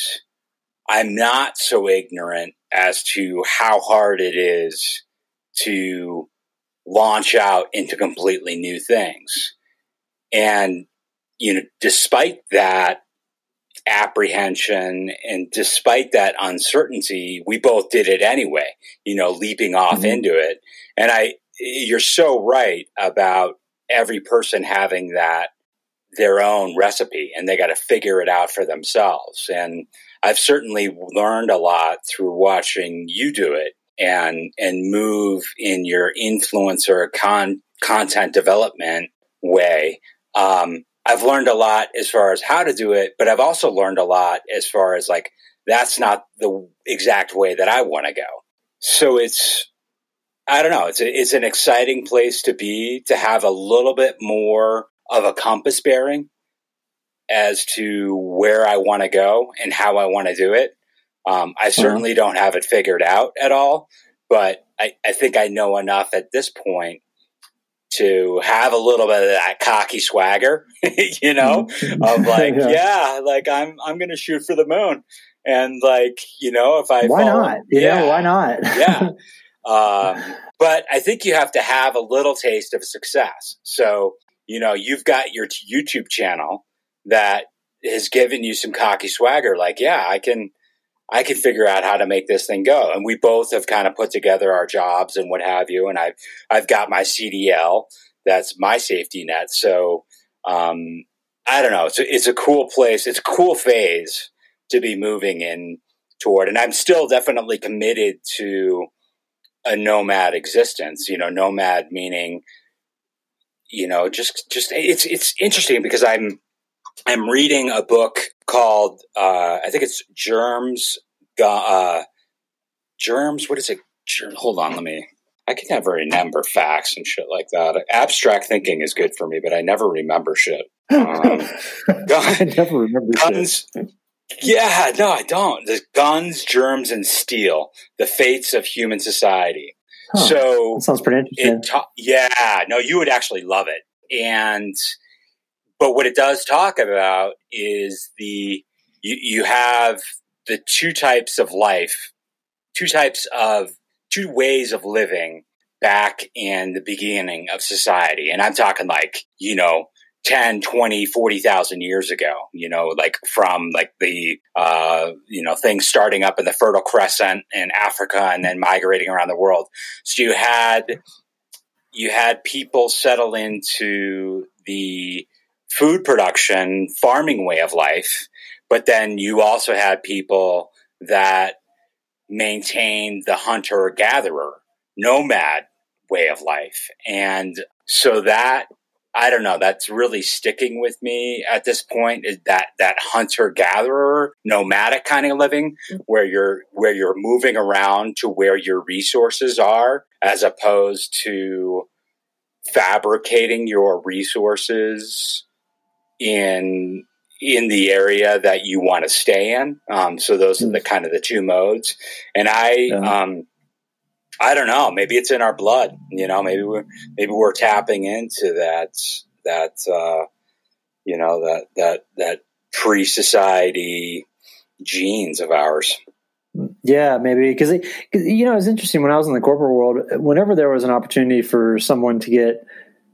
Speaker 2: i'm not so ignorant as to how hard it is to launch out into completely new things. And, you know, despite that apprehension and despite that uncertainty, we both did it anyway, you know, leaping off mm-hmm. into it. And I, you're so right about every person having that their own recipe and they got to figure it out for themselves. And I've certainly learned a lot through watching you do it and and move in your influencer con- content development way. Um, I've learned a lot as far as how to do it, but I've also learned a lot as far as like that's not the exact way that I want to go. So it's I don't know. It's a, it's an exciting place to be to have a little bit more of a compass bearing as to where I want to go and how I want to do it. Um, I uh-huh. certainly uh-huh. don't have it figured out at all, but I, I think I know enough at this point to have a little bit of that cocky swagger, you know, mm-hmm. of like, yeah. yeah, like I'm I'm gonna shoot for the moon, and like you know, if I
Speaker 3: why fall, not, you yeah, know, why not,
Speaker 2: yeah. Um, but I think you have to have a little taste of success. So you know, you've got your YouTube channel that has given you some cocky swagger. Like, yeah, I can, I can figure out how to make this thing go. And we both have kind of put together our jobs and what have you. And I've, I've got my CDL. That's my safety net. So, um, I don't know. It's a, it's a cool place. It's a cool phase to be moving in toward. And I'm still definitely committed to a nomad existence, you know, nomad meaning you know, just just it's it's interesting because I'm I'm reading a book called uh, I think it's Germs. Uh, germs. What is it? Hold on, let me. I can never remember facts and shit like that. Abstract thinking is good for me, but I never remember shit. Um,
Speaker 3: I never remember
Speaker 2: guns. Shit. Yeah, no, I don't. The guns, germs, and steel: the fates of human society. Huh. So
Speaker 3: sounds pretty interesting.
Speaker 2: Ta- yeah, no, you would actually love it. And but what it does talk about is the you, you have the two types of life, two types of two ways of living back in the beginning of society. And I'm talking like, you know, 10, 20, 40,000 years ago, you know, like from like the, uh, you know, things starting up in the Fertile Crescent in Africa and then migrating around the world. So you had, you had people settle into the food production, farming way of life, but then you also had people that maintained the hunter gatherer, nomad way of life. And so that I don't know. That's really sticking with me at this point. Is that that hunter gatherer, nomadic kind of living, where you're where you're moving around to where your resources are, as opposed to fabricating your resources in in the area that you want to stay in. Um, so those are the hmm. kind of the two modes. And I, yeah. um, I don't know. Maybe it's in our blood. You know, maybe we're maybe we're tapping into that that uh, you know that that that pre society genes of ours.
Speaker 3: Yeah, maybe because you know it's interesting. When I was in the corporate world, whenever there was an opportunity for someone to get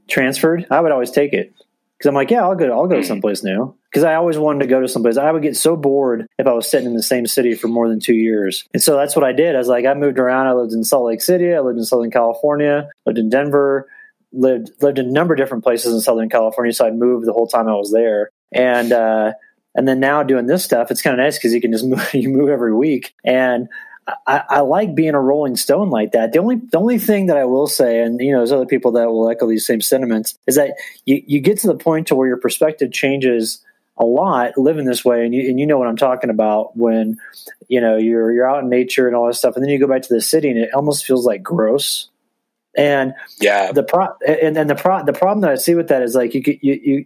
Speaker 3: transferred, I would always take it because I'm like, yeah, I'll go. I'll go to mm. someplace new because I always wanted to go to someplace. I would get so bored if I was sitting in the same city for more than two years. And so that's what I did. I was like, I moved around. I lived in Salt Lake City. I lived in Southern California. Lived in Denver. Lived lived in a number of different places in Southern California. So I moved the whole time I was there. And uh, and then now doing this stuff, it's kind of nice because you can just move. You move every week and. I, I, like being a rolling stone like that. The only the only thing that I will say, and you know, there's other people that will echo these same sentiments, is that you, you get to the point to where your perspective changes a lot living this way, and you and you know what I'm talking about when you know you're you're out in nature and all this stuff, and then you go back to the city and it almost feels like gross. And
Speaker 2: yeah,
Speaker 3: the pro and, and the pro the problem that I see with that is like you you you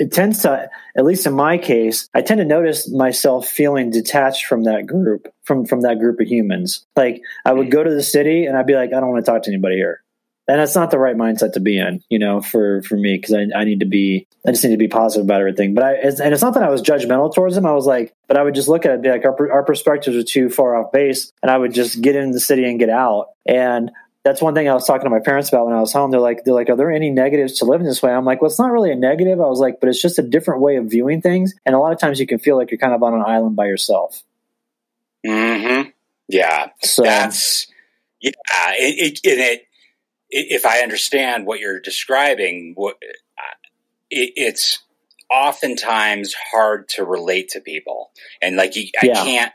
Speaker 3: it tends to, at least in my case, I tend to notice myself feeling detached from that group, from from that group of humans. Like I would mm. go to the city and I'd be like, I don't want to talk to anybody here. and it's not the right mindset to be in, you know, for for me because I, I need to be I just need to be positive about everything. But I and it's not that I was judgmental towards them. I was like, but I would just look at it be like, our our perspectives are too far off base, and I would just get in the city and get out. And that's one thing I was talking to my parents about when I was home. They're like, they're like, are there any negatives to living this way? I'm like, well, it's not really a negative. I was like, but it's just a different way of viewing things, and a lot of times you can feel like you're kind of on an island by yourself.
Speaker 2: Hmm. Yeah.
Speaker 3: So
Speaker 2: That's yeah. It, it, it, if I understand what you're describing, what it, it's oftentimes hard to relate to people, and like you, I
Speaker 3: Yeah.
Speaker 2: can't.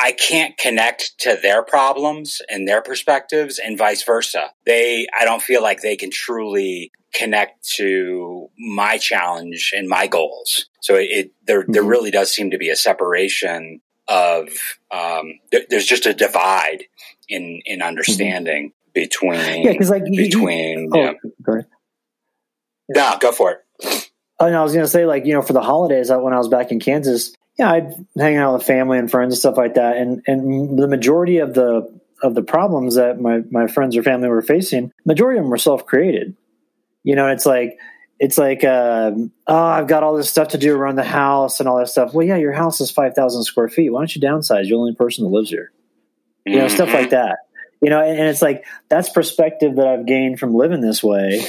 Speaker 2: I can't connect to their problems and their perspectives and vice versa. They, I don't feel like they can truly connect to my challenge and my goals. So it, it there, there
Speaker 3: Mhm.
Speaker 2: really does seem to be a separation of, um, there- there's just a divide in, in understanding between,
Speaker 3: yeah, because like you- you-
Speaker 2: between,
Speaker 3: oh,
Speaker 2: yeah.
Speaker 3: go
Speaker 2: no, go for it.
Speaker 3: Oh, and I was going to say, like, you know, for the holidays, when I was back in Kansas, yeah, I'd hang out with family and friends and stuff like that. And and the majority of the of the problems that my my friends or family were facing, majority of them were self created. You know, it's like it's like, um, oh, I've got all this stuff to do around the house and all that stuff. Well, yeah, your house is five thousand square feet. Why don't you downsize? You're the only person that lives here. You know, stuff like that. You know, and, and it's like that's perspective that I've gained from living this way,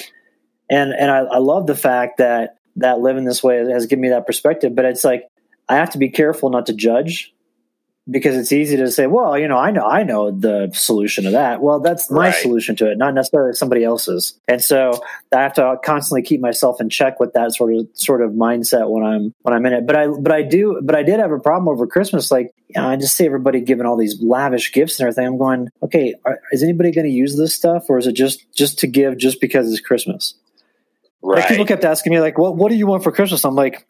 Speaker 3: and and I, I love the fact that that living this way has given me that perspective. But it's like I have to be careful not to judge because it's easy to say, well, you know, I know, I know the solution to that. Well, that's my
Speaker 2: Right.
Speaker 3: solution to it, not necessarily somebody else's. And so I have to constantly keep myself in check with that sort of sort of mindset when I'm when I'm in it. But I but I do but I did have a problem over Christmas. Like, you know, I just see everybody giving all these lavish gifts and everything. I'm going, okay, are, is anybody going to use this stuff, or is it just just to give just because it's Christmas? Like people kept asking me, like, "What what do you want for Christmas?" I'm like,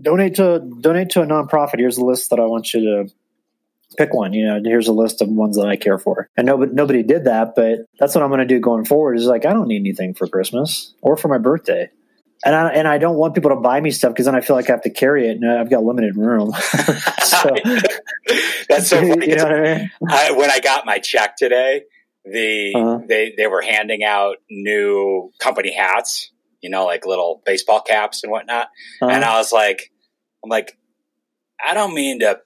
Speaker 3: donate to donate to a nonprofit. Here's a list that I want you to pick one. You know, here's a list of ones that I care for. And nobody nobody did that, but that's what I'm going to do going forward. Is like I don't need anything for Christmas or for my birthday. And I, and I don't want people to buy me stuff because then I feel like I have to carry it, and I've got limited room. so,
Speaker 2: That's so funny.
Speaker 3: you know what I mean?
Speaker 2: I, when I got my check today, the
Speaker 3: Uh-huh.
Speaker 2: they they were handing out new company hats, you know, like little baseball caps and whatnot. And
Speaker 3: Uh-huh.
Speaker 2: I was like, I'm like, I don't mean to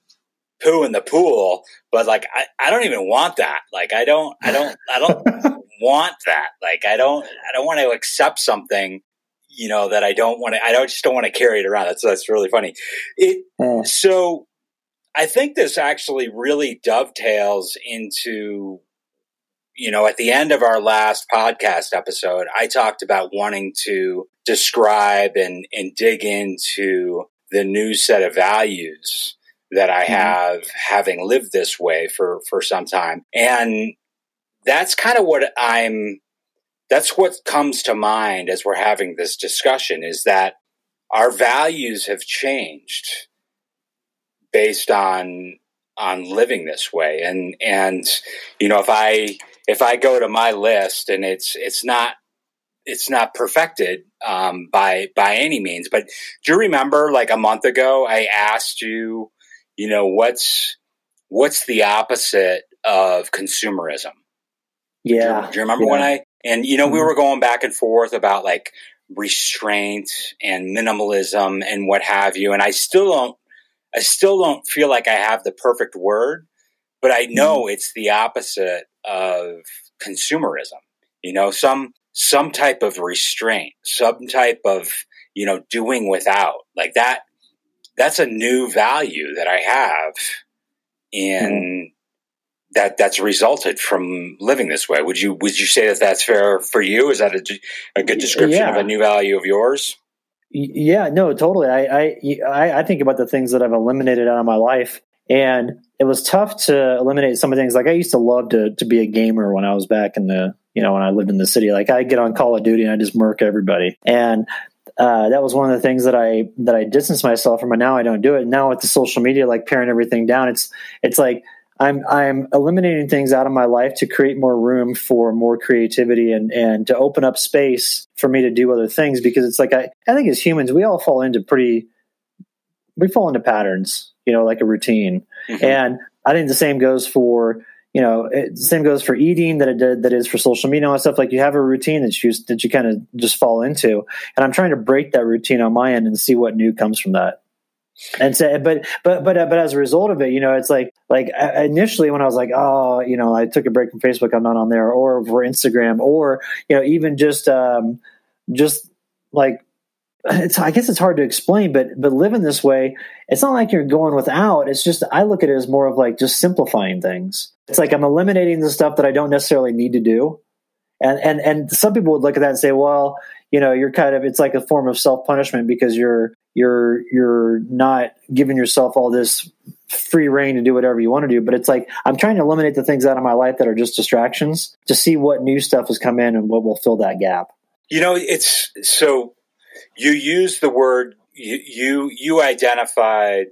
Speaker 2: poo in the pool, but like, I, I don't even want that. Like, I don't, I don't, I don't want that. Like, I don't, I don't want to accept something, you know, that I don't want to, I don't just don't want to carry it around. That's, that's really funny. It,
Speaker 3: Uh,
Speaker 2: so I think this actually really dovetails into, you know, at the end of our last podcast episode, I talked about wanting to describe and, and dig into the new set of values that I
Speaker 3: Mhm.
Speaker 2: have having lived this way for, for some time. And that's kind of what I'm, that's what comes to mind as we're having this discussion is that our values have changed based on on living this way and and you know if i if i go to my list and it's it's not it's not perfected um, by by any means but do you remember like a month ago i asked you you know what's what's the opposite of consumerism do you-
Speaker 3: yeah.
Speaker 2: do you remember
Speaker 3: yeah.
Speaker 2: when I and you know we
Speaker 3: Mhm.
Speaker 2: were going back and forth about like restraint and minimalism and what have you, and I still don't I still don't feel like I have the perfect word, but I know
Speaker 3: Mm-hmm.
Speaker 2: it's the opposite of consumerism. You know, some some type of restraint, some type of you know doing without like that. That's a new value that I have in
Speaker 3: Mm-hmm.
Speaker 2: that that's resulted from living this way. Would you would you say that that's fair for you? Is that a, a good description of a new value of yours?
Speaker 3: Yeah, no, totally. I I I think about the things that I've eliminated out of my life, and it was tough to eliminate some of the things. Like I used to love to to be a gamer when I was back in the you know when I lived in the city. Like I get on Call of Duty and I just murk everybody, and uh, that was one of the things that I that I distanced myself from. And now I don't do it. Now with the social media, like paring everything down, it's it's like I'm I'm eliminating things out of my life to create more room for more creativity and and to open up space for me to do other things because it's like I I think as humans we all fall into pretty we fall into patterns you know like a routine
Speaker 2: Mhm.
Speaker 3: and I think the same goes for you know, it, same goes for eating that it did, that is for social media and stuff. Like you have a routine that you that you kind of just fall into, and I'm trying to break that routine on my end and see what new comes from that. And so, but but but uh, but as a result of it, you know, it's like like initially when I was like, oh, you know, I took a break from Facebook, I'm not on there, or for Instagram, or you know, even just um, just like it's I guess it's hard to explain, but but living this way, it's not like you're going without. It's just I look at it as more of like just simplifying things. It's like I'm eliminating the stuff that I don't necessarily need to do. And and and some people would look at that and say, well, you know, you're kind of it's like a form of self punishment because you're you're you're not giving yourself all this free reign to do whatever you want to do. But it's like I'm trying to eliminate the things out of my life that are just distractions to see what new stuff has come in and what will fill that gap.
Speaker 2: You know, it's so you use the word you you, you identified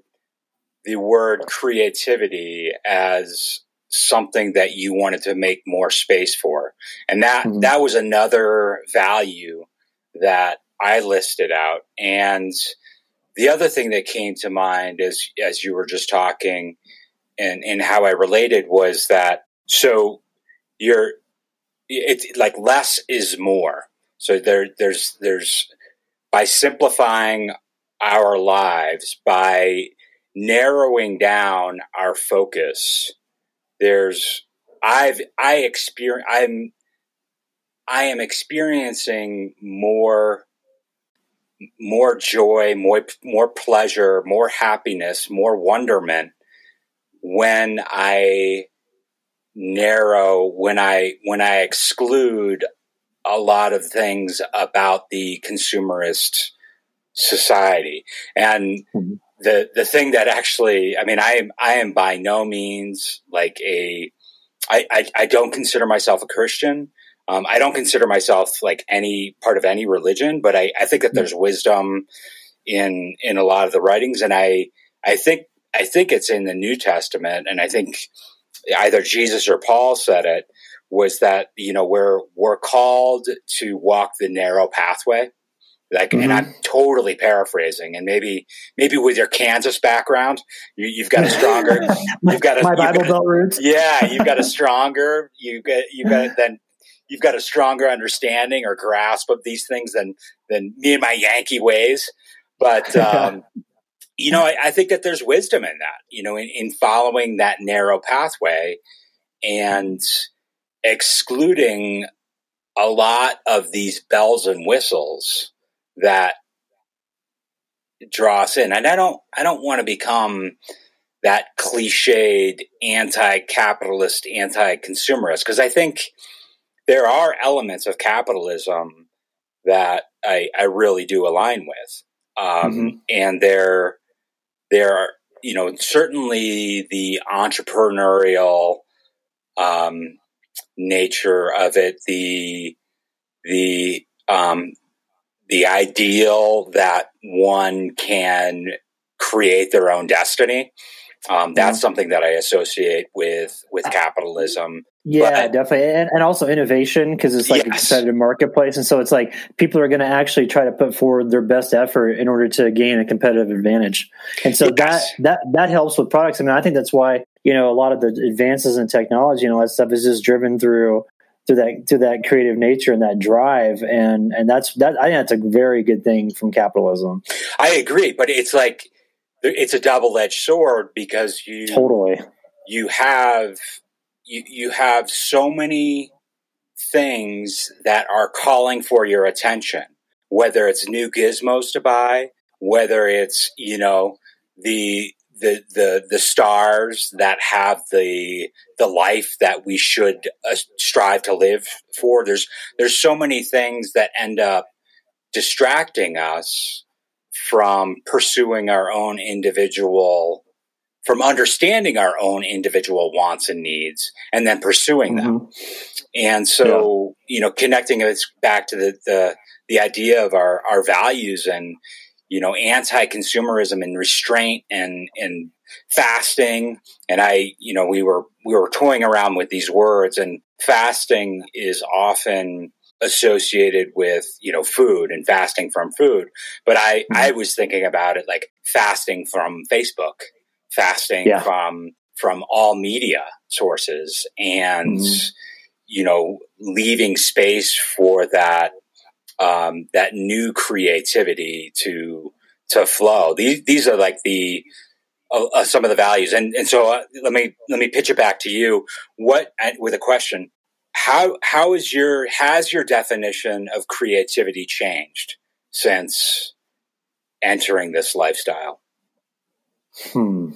Speaker 2: the word creativity as something that you wanted to make more space for. And that mm-hmm. that was another value that i listed out. And the other thing that came to mind as as you were just talking and and how i related was that so you're it's like less is more. So there there's there's by simplifying our lives, by narrowing down our focus, there's I've I experience I'm I am experiencing more more joy, more more pleasure, more happiness, more wonderment when I narrow when I when I exclude a lot of things about the consumerist society. And mm-hmm. the the thing that actually, I mean, I am I am by no means like a I, I, I don't consider myself a Christian. Um, I don't consider myself like any part of any religion, but I, I think that mm-hmm. there's wisdom in in a lot of the writings, and I I think I think it's in the New Testament, and I think either Jesus or Paul said it was that you know we're we're called to walk the narrow pathway. Like mm-hmm. and i'm totally paraphrasing and maybe maybe with your kansas background you, have got a stronger you've got a
Speaker 3: my bible
Speaker 2: got,
Speaker 3: belt roots.
Speaker 2: Yeah you've got a stronger you get you've got then you've got a stronger understanding or grasp of these things than than me and my yankee ways. But um you know I, I, think that there's wisdom in that you know in, in following that narrow pathway. And excluding a lot of these bells and whistles that draw us in. And I don't I don't want to become that cliched anti-capitalist, anti-consumerist because I think there are elements of capitalism that I, I really do align with. Um, mm-hmm. and there there are you know certainly the entrepreneurial um, nature of it, the the um, the ideal that one can create their own destiny. Um, that's mm-hmm. something that I associate with with capitalism.
Speaker 3: Yeah, but, definitely, and, and, also innovation because it's like yes. a competitive marketplace, and so it's like people are going to actually try to put forward their best effort in order to gain a competitive advantage, and so yes. that that that helps with products. I mean, I think that's why you know a lot of the advances in technology and all that stuff is just driven through through that through that creative nature and that drive and and that's that I think that's a very good thing from capitalism.
Speaker 2: I agree, but it's like it's a double edged sword because you
Speaker 3: totally
Speaker 2: you have you you have so many things that are calling for your attention, whether it's new gizmos to buy, whether it's you know the the the the stars that have the the life that we should uh, strive to live for. There's there's so many things that end up distracting us from pursuing our own individual from understanding our own individual wants and needs and then pursuing mm-hmm. them. And so, yeah. you know, connecting us back to the, the, the idea of our, our values and, you know, anti-consumerism and restraint and, and fasting. And I, you know, we were, we were toying around with these words and fasting is often associated with, you know, food and fasting from food. But I, mm-hmm. I was thinking about it like fasting from Facebook, fasting yeah. from, from all media sources and mm-hmm. you know leaving space for that um, that new creativity to to flow. These these are like the uh, uh, some of the values, and and so uh, let me let me pitch it back to you. What with a question? How how is your has your definition of creativity changed since entering this lifestyle?
Speaker 3: Hmm.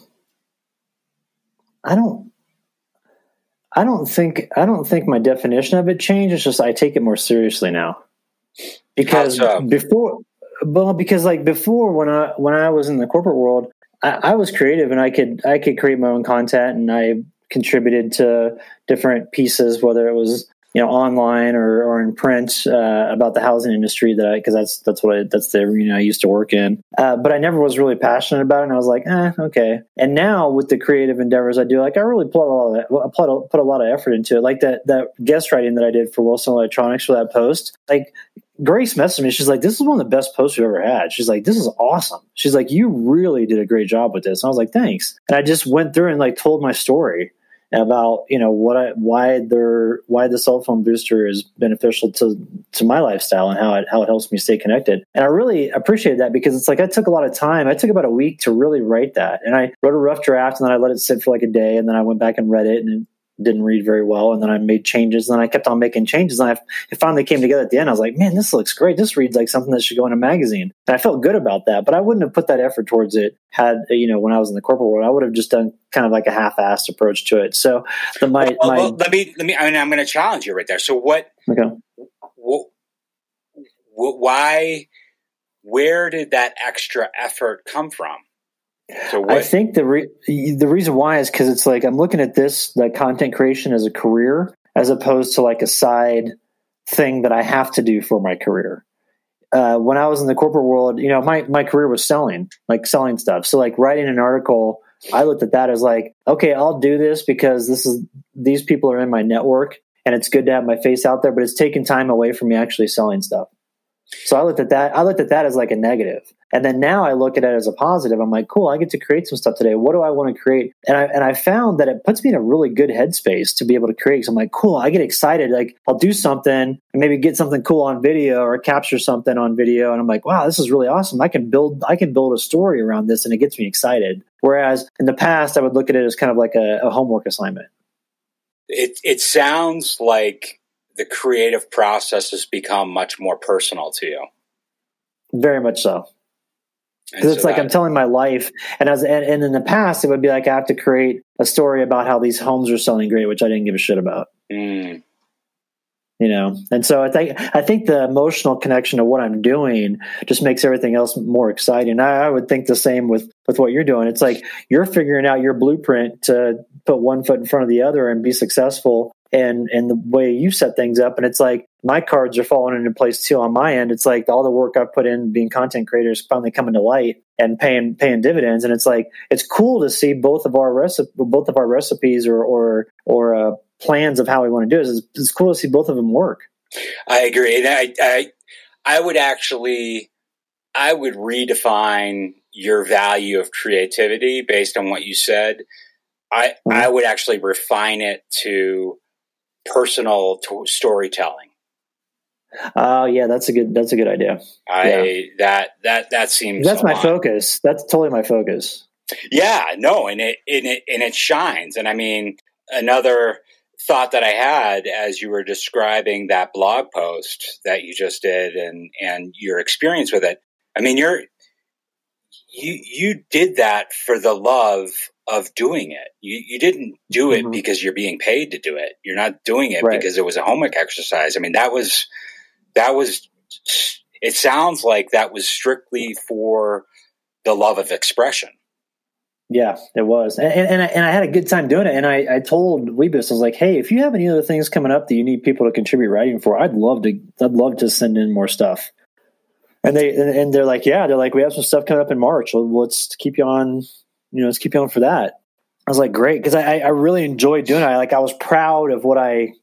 Speaker 3: I don't. I don't think I don't think my definition of it changed. It's just I take it more seriously now because um, before well because like before when i when i was in the corporate world I, I, was creative and i could i could create my own content and i contributed to different pieces whether it was you know online or, or in print uh, about the housing industry that I because that's that's what I, that's the arena I used to work in. Uh, but I never was really passionate about it, and I was like, eh, okay. And now with the creative endeavors I do, like I really put a lot of put a, put a lot of effort into it. Like that that guest writing that I did for Wilson Electronics for that post, like Grace messaged me. She's like, "This is one of the best posts we've ever had." She's like, "This is awesome." She's like, "You really did a great job with this." And I was like, "Thanks." And I just went through and like told my story about you know what I why their why the cell phone booster is beneficial to to my lifestyle and how it how it helps me stay connected. And I really appreciated that because it's like I took a lot of time. I took about a week to really write that, and I wrote a rough draft and then I let it sit for like a day, and then I went back and read it and didn't read very well. And then I made changes and I kept on making changes. And I, it finally came together at the end. I was like, man, this looks great. This reads like something that should go in a magazine. And I felt good about that, but I wouldn't have put that effort towards it had, you know, when I was in the corporate world, I would have just done kind of like a half-assed approach to it. So the, my,
Speaker 2: well, my, well, let me, let me, I mean, I'm going to challenge you right there. So what, okay. What, why, where did that extra effort come from?
Speaker 3: So what? I think the re- the reason why is because it's like I'm looking at this like content creation as a career as opposed to like a side thing that I have to do for my career. Uh, when I was in the corporate world, you know, my my career was selling, like selling stuff. So like writing an article, I looked at that as like, okay, I'll do this because this is these people are in my network and it's good to have my face out there, but it's taking time away from me actually selling stuff. So I looked at that. I looked at that as like a negative, and then now I look at it as a positive. I'm like, cool. I get to create some stuff today. What do I want to create? And I and I found that it puts me in a really good headspace to be able to create. So I'm like, cool. I get excited. Like I'll do something and maybe get something cool on video or capture something on video, and I'm like, wow, this is really awesome. I can build. I can build a story around this, and it gets me excited. Whereas in the past, I would look at it as kind of like a, a homework assignment.
Speaker 2: It it sounds like the creative process has become much more personal to you.
Speaker 3: Very much so. Because it's so like that, I'm telling my life, and as and, and, in the past, it would be like I have to create a story about how these homes are selling great, which I didn't give a shit about. Mm. You know, and so I think I think the emotional connection to what I'm doing just makes everything else more exciting. I, I would think the same with with what you're doing. It's like you're figuring out your blueprint to put one foot in front of the other and be successful and and the way you set things up. And it's like my cards are falling into place too on my end. It's like all the work i've put in being content creators finally coming to light and paying paying dividends. And it's like it's cool to see both of our recipe both of our recipes or or or uh, plans of how we want to do it. It's, it's cool to see both of them work.
Speaker 2: I agree. And i i i would actually i would redefine your value of creativity based on what you said. I, mm-hmm. I would actually refine it to personal to storytelling.
Speaker 3: Oh yeah, that's a good that's a good idea.
Speaker 2: I yeah. that that that seems
Speaker 3: that's my focus. That's totally my focus.
Speaker 2: Yeah, no, and it and it and it shines. And I mean, another thought that I had as you were describing that blog post that you just did and and your experience with it. I mean, you're you you did that for the love of doing it. You you didn't do it mm-hmm. because you're being paid to do it. You're not doing it right. because it was a homework exercise. I mean, that was that was. It sounds like that was strictly for the love of expression.
Speaker 3: Yeah, it was, and and, and, I, and I had a good time doing it. And I, I told weBoost, I was like, "Hey, if you have any other things coming up that you need people to contribute writing for, I'd love to. I'd love to send in more stuff." And they and they're like, "Yeah, they're like, we have some stuff coming up in March. let's keep you on you know, let's keep going for that. I was like, great, because I, I really enjoyed doing it. I, like, I was proud of what I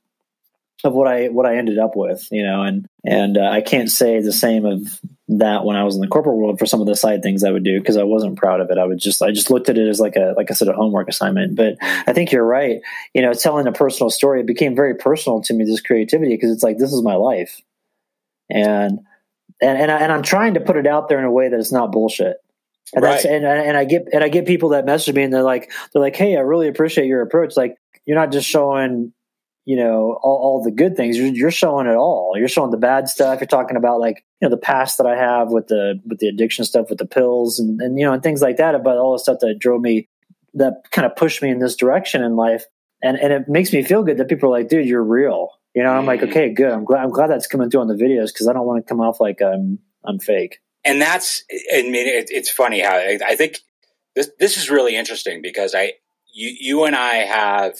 Speaker 3: of what I what I ended up with, you know, and and uh, I can't say the same of that when I was in the corporate world for some of the side things I would do because I wasn't proud of it. I would just I just looked at it as like a like I said a homework assignment. But I think you're right. You know, telling a personal story it became very personal to me. This creativity because it's like this is my life, and and and, I, and I'm trying to put it out there in a way that it's not bullshit. And
Speaker 2: Right.
Speaker 3: that's and and I get and I get people that message me and they're like they're like, hey, I really appreciate your approach. Like you're not just showing you know all, all the good things. You're, you're showing it all. You're showing the bad stuff. You're talking about like you know the past that i have with the with the addiction stuff with the pills and, and you know and things like that about all the stuff that drove me that kind of pushed me in this direction in life. And and it makes me feel good that people are like dude you're real. You know i'm like
Speaker 2: Mhm.
Speaker 3: okay good. I'm glad i'm glad that's coming through on the videos because i don't want to come off like i'm i'm fake
Speaker 2: and that's i mean it, it's funny how I, I think this this is really interesting because i you you and i have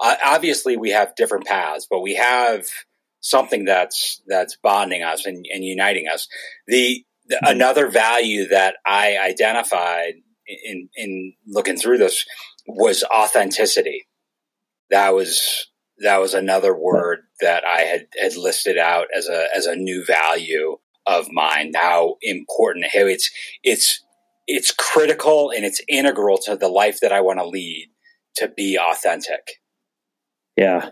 Speaker 2: uh, obviously we have different paths but we have something that's that's bonding us and, and uniting us. The, the another value that i identified in in looking through this was authenticity. That was that was another word that i had had listed out as a as a new value of mine how important it's it's it's critical and it's integral to the life that I want to lead to be authentic.
Speaker 3: yeah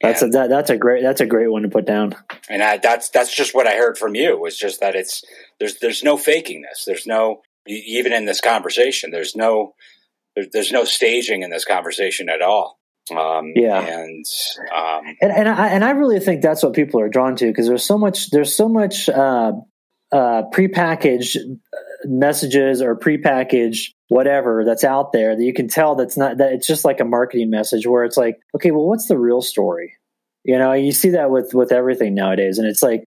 Speaker 3: that's a that, that's a great that's a great one to put down
Speaker 2: and I, that's that's just what I heard from you was just that it's there's there's no faking this. There's no even in this conversation. There's no there, there's no staging in this conversation at all. Um,
Speaker 3: Yeah.
Speaker 2: and um,
Speaker 3: and and I and I really think that's what people are drawn to because there's so much there's so much uh, uh, prepackaged messages or prepackaged whatever that's out there that you can tell that's not that it's just like a marketing message where it's like okay well what's the real story you know you see that with with everything nowadays and it's like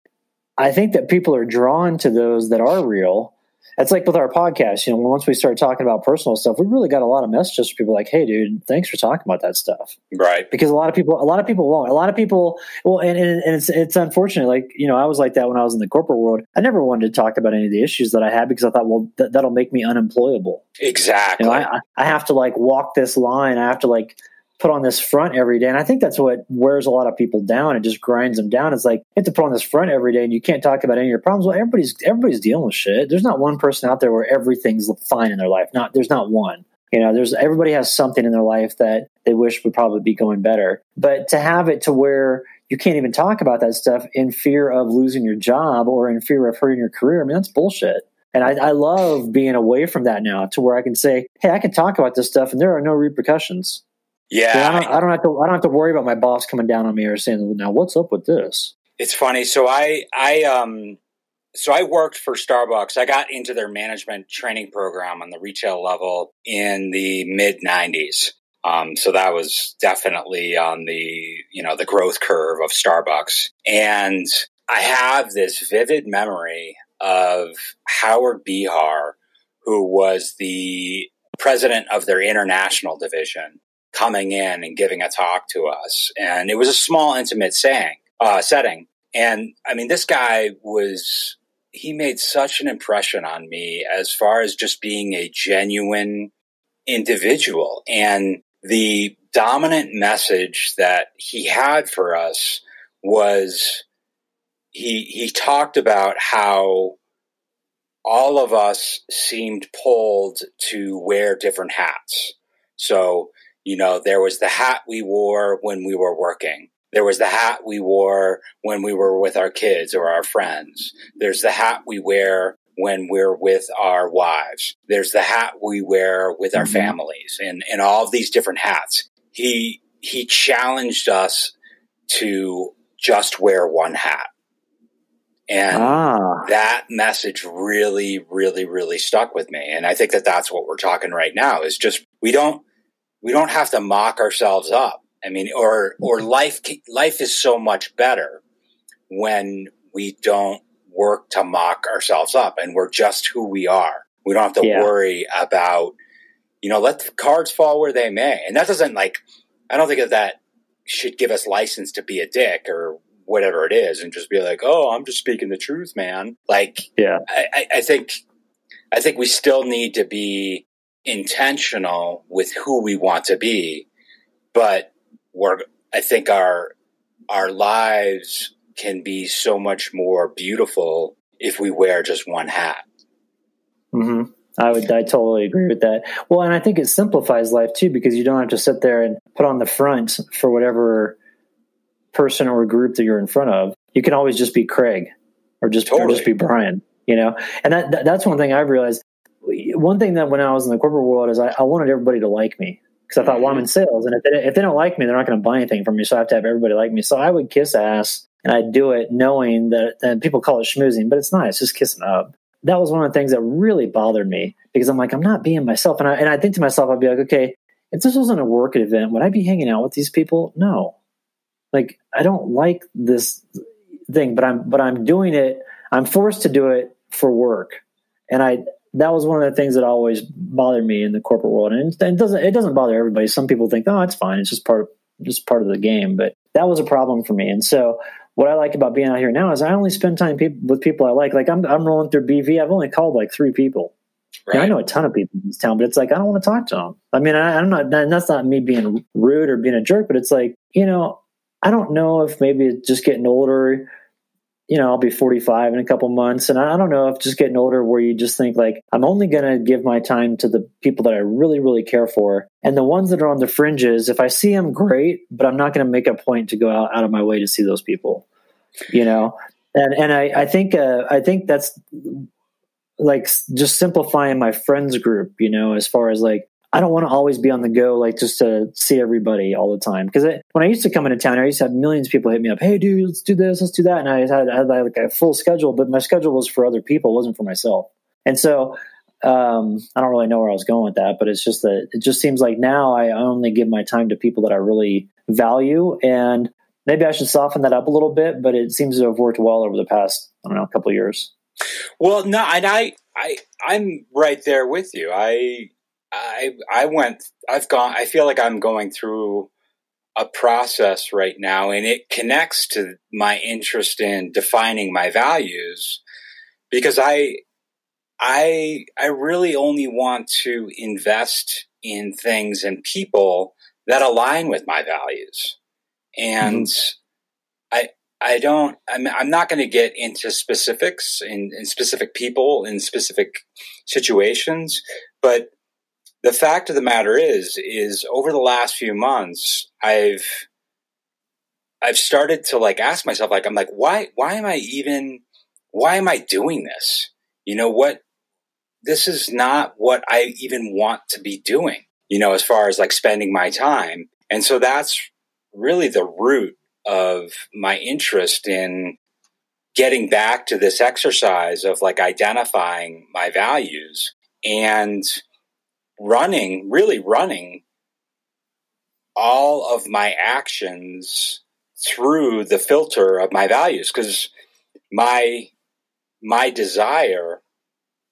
Speaker 3: I think that people are drawn to those that are real. It's like with our podcast, you know, once we started talking about personal stuff, we really got a lot of messages from people like, "Hey, dude, thanks for talking about that stuff."
Speaker 2: right,
Speaker 3: because a lot of people a lot of people won't. A lot of people well and, and, and it's it's unfortunate. Like you know i was like that when i was in the corporate world. I never wanted to talk about any of the issues that i had because i thought well th- that'll make me unemployable.
Speaker 2: Exactly.
Speaker 3: you know I, I have to like walk this line. I have to like put on this front every day. And i think that's what wears a lot of people down. It just grinds them down. It's like you have to put on this front every day and you can't talk about any of your problems. Well everybody's everybody's dealing with shit. There's not one person out there where everything's fine in their life. Not there's not one. You know there's everybody has something in their life that they wish would probably be going better. But to have it to where you can't even talk about that stuff in fear of losing your job or in fear of hurting your career i mean that's bullshit. And I, I love being away from that now to where I can say, "Hey, I can talk about this stuff, and there are no repercussions.
Speaker 2: Yeah,
Speaker 3: know, I, don't, I don't have to. I don't have to worry about my boss coming down on me or saying, "Now, what's up with this?"
Speaker 2: It's funny. So I I um so I worked for Starbucks. I got into their management training program on the retail level in the mid '90s. Um, so that was definitely on the you know the growth curve of Starbucks, and I have this vivid memory of Howard Behar, who was the president of their international division, coming in and giving a talk to us, and it was a small, intimate saying uh, setting. And I mean, this guy was, he made such an impression on me as far as just being a genuine individual. And the dominant message that he had for us was he, he talked about how all of us seemed pulled to wear different hats. So, you know, there was the hat we wore when we were working. There was the hat we wore when we were with our kids or our friends. There's the hat we wear when we're with our wives. There's the hat we wear with our
Speaker 3: Mhm.
Speaker 2: families and, and all of these different hats. He, he challenged us to just wear one hat. And
Speaker 3: Ah,
Speaker 2: that message really, really, really stuck with me. And I think that that's what we're talking right now is just, we don't, we don't have to mock ourselves up. I mean, or, or life, life is so much better when we don't work to mock ourselves up and we're just who we are. We don't have to
Speaker 3: Yeah.
Speaker 2: worry about, you know, let the cards fall where they may. And that doesn't like, I don't think that that should give us license to be a dick or whatever it is and just be like, oh, I'm just speaking the truth, man. Like,
Speaker 3: Yeah.
Speaker 2: I, I, I think, I think we still need to be intentional with who we want to be, but we're, I think our, our lives can be so much more beautiful if we wear just one hat.
Speaker 3: Mm-hmm. I would, I totally agree with that. Well, and I think it simplifies life too because you don't have to sit there and put on the front for whatever person or group that you're in front of. You can always just be Craig or just totally. or just be Brian, you know. And that, that, that's one thing I've realized. One thing that when I was in the corporate world is I, I wanted everybody to like me because I thought, well, I'm in mm-hmm. sales, and if they, if they don't like me, they're not going to buy anything from me. So I have to have everybody like me. So I would kiss ass, and I'd do it knowing that. And people call it schmoozing, but it's not. It's just kissing up. That was one of the things that really bothered me because I'm like, I'm not being myself, and I and I think to myself, I'd be like, okay, if this wasn't a work event, would I be hanging out with these people? No, like I don't like this thing, but I'm but I'm doing it. I'm forced to do it for work, and I that was one of the things that always bothered me in the corporate world. And it doesn't it doesn't bother everybody. Some people think, oh, it's fine. It's just part of just part of the game. But that was a problem for me. And so what I like about being out here now is I only spend time pe- with people I like. Like I'm I'm rolling through BV. I've only called like three people. Right. I know a ton of people in this town, but it's like I don't want to talk to them. I mean, I, I'm not. That's not me being rude or being a jerk, but it's like you know, I don't know if maybe it's just getting older you know, I'll be 45 in a couple months. And I don't know if just getting older where you just think like, I'm only going to give my time to the people that I really, really care for. And the ones that are on the fringes, if I see them, great, but I'm not going to make a point to go out, out of my way to see those people, you know? And, and I, I think, uh, I think that's like just simplifying my friends group, you know, as far as like, I don't want to always be on the go, like just to see everybody all the time. Because when I used to come into town, I used to have millions of people hit me up. Hey, dude, let's do this, let's do that, and I had, I had like a full schedule, but my schedule was for other people, it wasn't for myself. And so um, I don't really know where I was going with that, but it's just that it just seems like now I only give my time to people that I really value, and maybe I should soften that up a little bit. But it seems to have worked well over the past I don't know couple years.
Speaker 2: Well, no, and I, I, I'm right there with you. I I I went I've gone I feel like I'm going through a process right now and it connects to my interest in defining my values because I I I really only want to invest in things and people that align with my values. And mm-hmm. I I don't I'm I'm not going to get into specifics in, in specific people in specific situations, but the fact of the matter is is over the last few months i've i've started to like ask myself like i'm like why why am i even why am i doing this? You know what? This is not what i even want to be doing you know as far as like spending my time. And so that's really the root of my interest in getting back to this exercise of like identifying my values. And running, really running all of my actions through the filter of my values because my my desire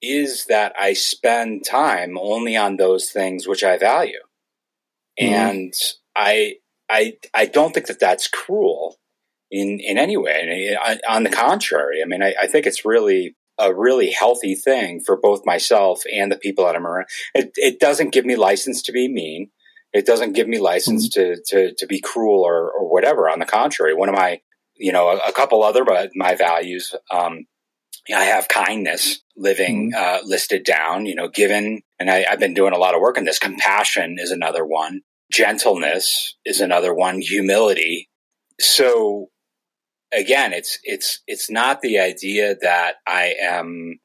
Speaker 2: is that I spend time only on those things which I value. Mm-hmm. And I I I don't think that that's cruel in in any way. on the contrary, I mean, I, I think it's really a really healthy thing for both myself and the people that I'm around. It, it doesn't give me license to be mean. It doesn't give me license mm-hmm. to, to, to be cruel or, or whatever. On the contrary, one of my, you know, a, a couple other but my values, um, I have kindness living mm-hmm. uh, listed down, you know, given, and I, I've been doing a lot of work on this. Compassion is another one. Gentleness is another one. Humility. So again, it's it's it's not the idea that I am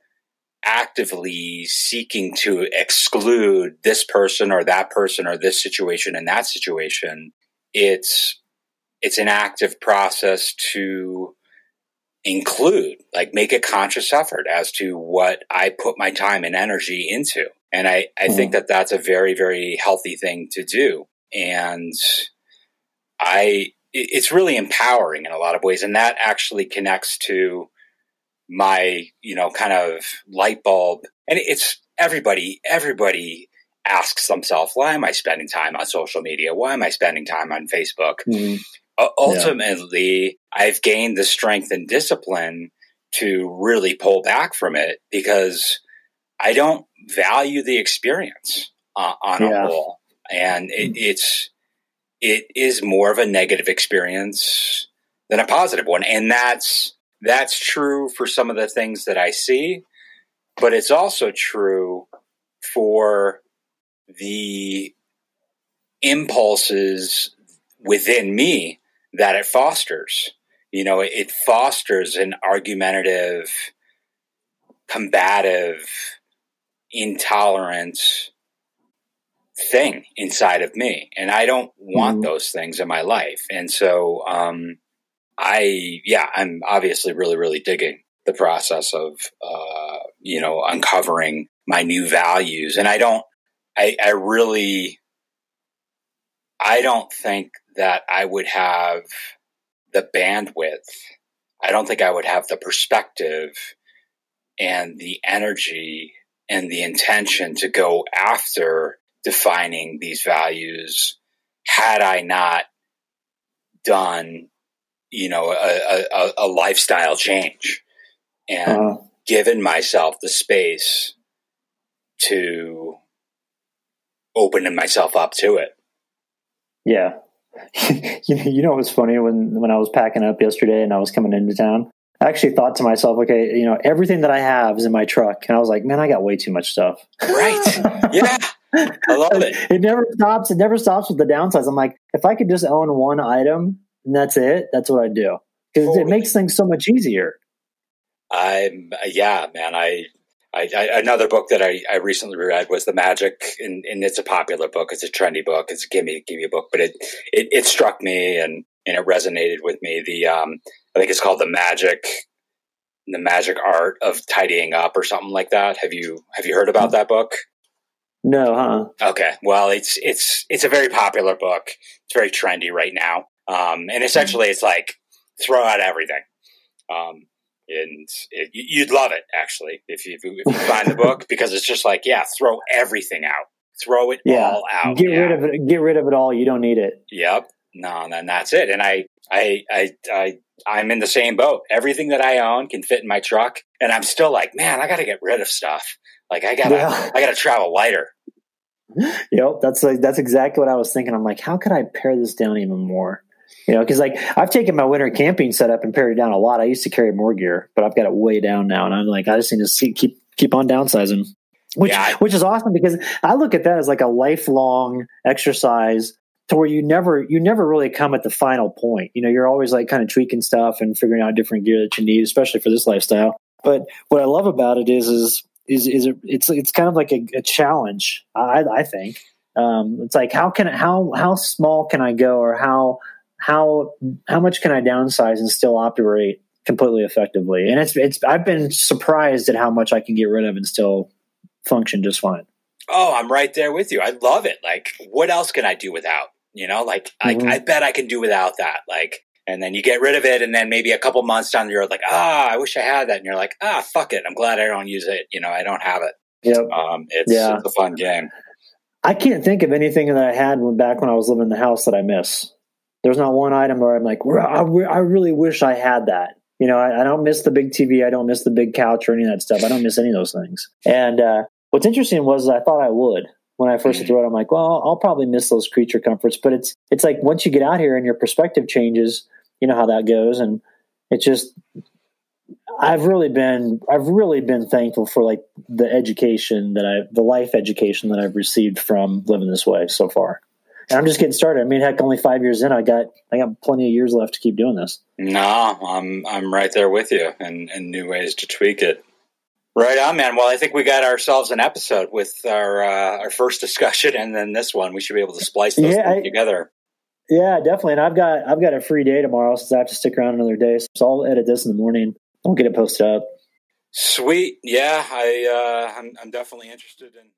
Speaker 2: actively seeking to exclude this person or that person or this situation and that situation. It's it's an active process to include, like make a conscious effort as to what I put my time and energy into. And I, I mm-hmm. think that that's a very, very healthy thing to do. And I, it's really empowering in a lot of ways. And that actually connects to my, you know, kind of light bulb. And it's everybody, everybody asks themselves, why am I spending time on social media? Why am I spending time on Facebook? Mm-hmm. Uh, ultimately, yeah. I've gained the strength and discipline to really pull back from it because I don't value the experience uh, on yeah. a whole. And it, mm. it's, it is more of a negative experience than a positive one. And that's that's true for some of the things that I see, but it's also true for the impulses within me that it fosters. You know, it fosters an argumentative, combative, intolerant thing inside of me. And I don't want mm. those things in my life. And so, um, I, yeah, I'm obviously really, really digging the process of, uh, you know, uncovering my new values. And I don't, I, I really, I don't think that I would have the bandwidth. I don't think I would have the perspective and the energy and the intention to go after defining these values had I not done, you know, a, a, a lifestyle change and uh, given myself the space to open myself up to it.
Speaker 3: Yeah. you know, it was funny when, when I was packing up yesterday and I was coming into town. I actually thought to myself, okay, you know, everything that I have is in my truck. And I was like, man, I got way too much stuff.
Speaker 2: Right. Yeah. I love it.
Speaker 3: it never stops. It never stops with the downsides. I'm like, if I could just own one item and that's it, that's what I do. Because totally. it makes things so much easier.
Speaker 2: I'm, yeah, man. I, I, I, another book that I, I recently read was The Magic, and, and it's a popular book. It's a trendy book. It's a gimme gimme a book, but it, it, it struck me and and it resonated with me. The um, I think it's called the magic, the magic art of tidying up or something like that. Have you have you heard about that book?
Speaker 3: No, huh?
Speaker 2: Okay, well, it's it's it's a very popular book. It's very trendy right now, um, and essentially, it's like throw out everything. Um, and it, you'd love it actually if you, if you find the book because it's just like yeah, throw everything out, throw it yeah. all out,
Speaker 3: get yeah. rid of it, get rid of it all. You don't need it.
Speaker 2: Yep, no, and then that's it. And I, I, I, I, I'm in the same boat. Everything that I own can fit in my truck, and I'm still like, man, I got to get rid of stuff. Like I gotta, yeah. I gotta travel lighter.
Speaker 3: Yep, that's like that's exactly what I was thinking. I'm like, how could I pare this down even more? You know, because like I've taken my winter camping setup and pared it down a lot. I used to carry more gear, but I've got it way down now, and I'm like, I just need to see, keep keep on downsizing. Which, yeah. which is awesome because I look at that as like a lifelong exercise to where you never you never really come at the final point. You know, you're always like kind of tweaking stuff and figuring out different gear that you need, especially for this lifestyle. But what I love about it is is is is it's it's kind of like a, a challenge. I, I think um, it's like how can how how small can I go, or how how how much can I downsize and still operate completely effectively? And it's it's I've been surprised at how much I can get rid of and still function just fine.
Speaker 2: Oh, I'm right there with you. I love it. Like, what else can I do without? You know, like mm-hmm. I, I bet I can do without that. Like, and then you get rid of it, and then maybe a couple months down the road, like, ah, I wish I had that, and you're like, ah, fuck it, I'm glad I don't use it. You know, I don't have it.
Speaker 3: Yep.
Speaker 2: Um, it's, yeah. it's a fun game.
Speaker 3: I can't think of anything that I had when, back when I was living in the house that I miss. There's not one item where I'm like, I, I really wish I had that. You know, I, I, don't miss the big TV. I don't miss the big couch or any of that stuff. I don't miss any of those things. And uh, what's interesting was I thought I would when I 1st mm-hmm. threw it, I'm like, well, I'll probably miss those creature comforts. But it's it's like once you get out here and your perspective changes, you know how that goes, and it's just I've really been I've really been thankful for like the education that I the life education that I've received from living this way so far. And I'm just getting started. I mean, heck, only five years in, I got I got plenty of years left to keep doing this.
Speaker 2: No, I'm I'm right there with you, and and new ways to tweak it. Right on, man. Well, I think we got ourselves an episode with our uh, our first discussion, and then this one. We should be able to splice those yeah, I, together.
Speaker 3: Yeah, definitely. And I've got I've got a free day tomorrow, so I have to stick around another day. So I'll edit this in the morning. I'll get it posted up.
Speaker 2: Sweet. Yeah, I uh, I'm, I'm definitely interested in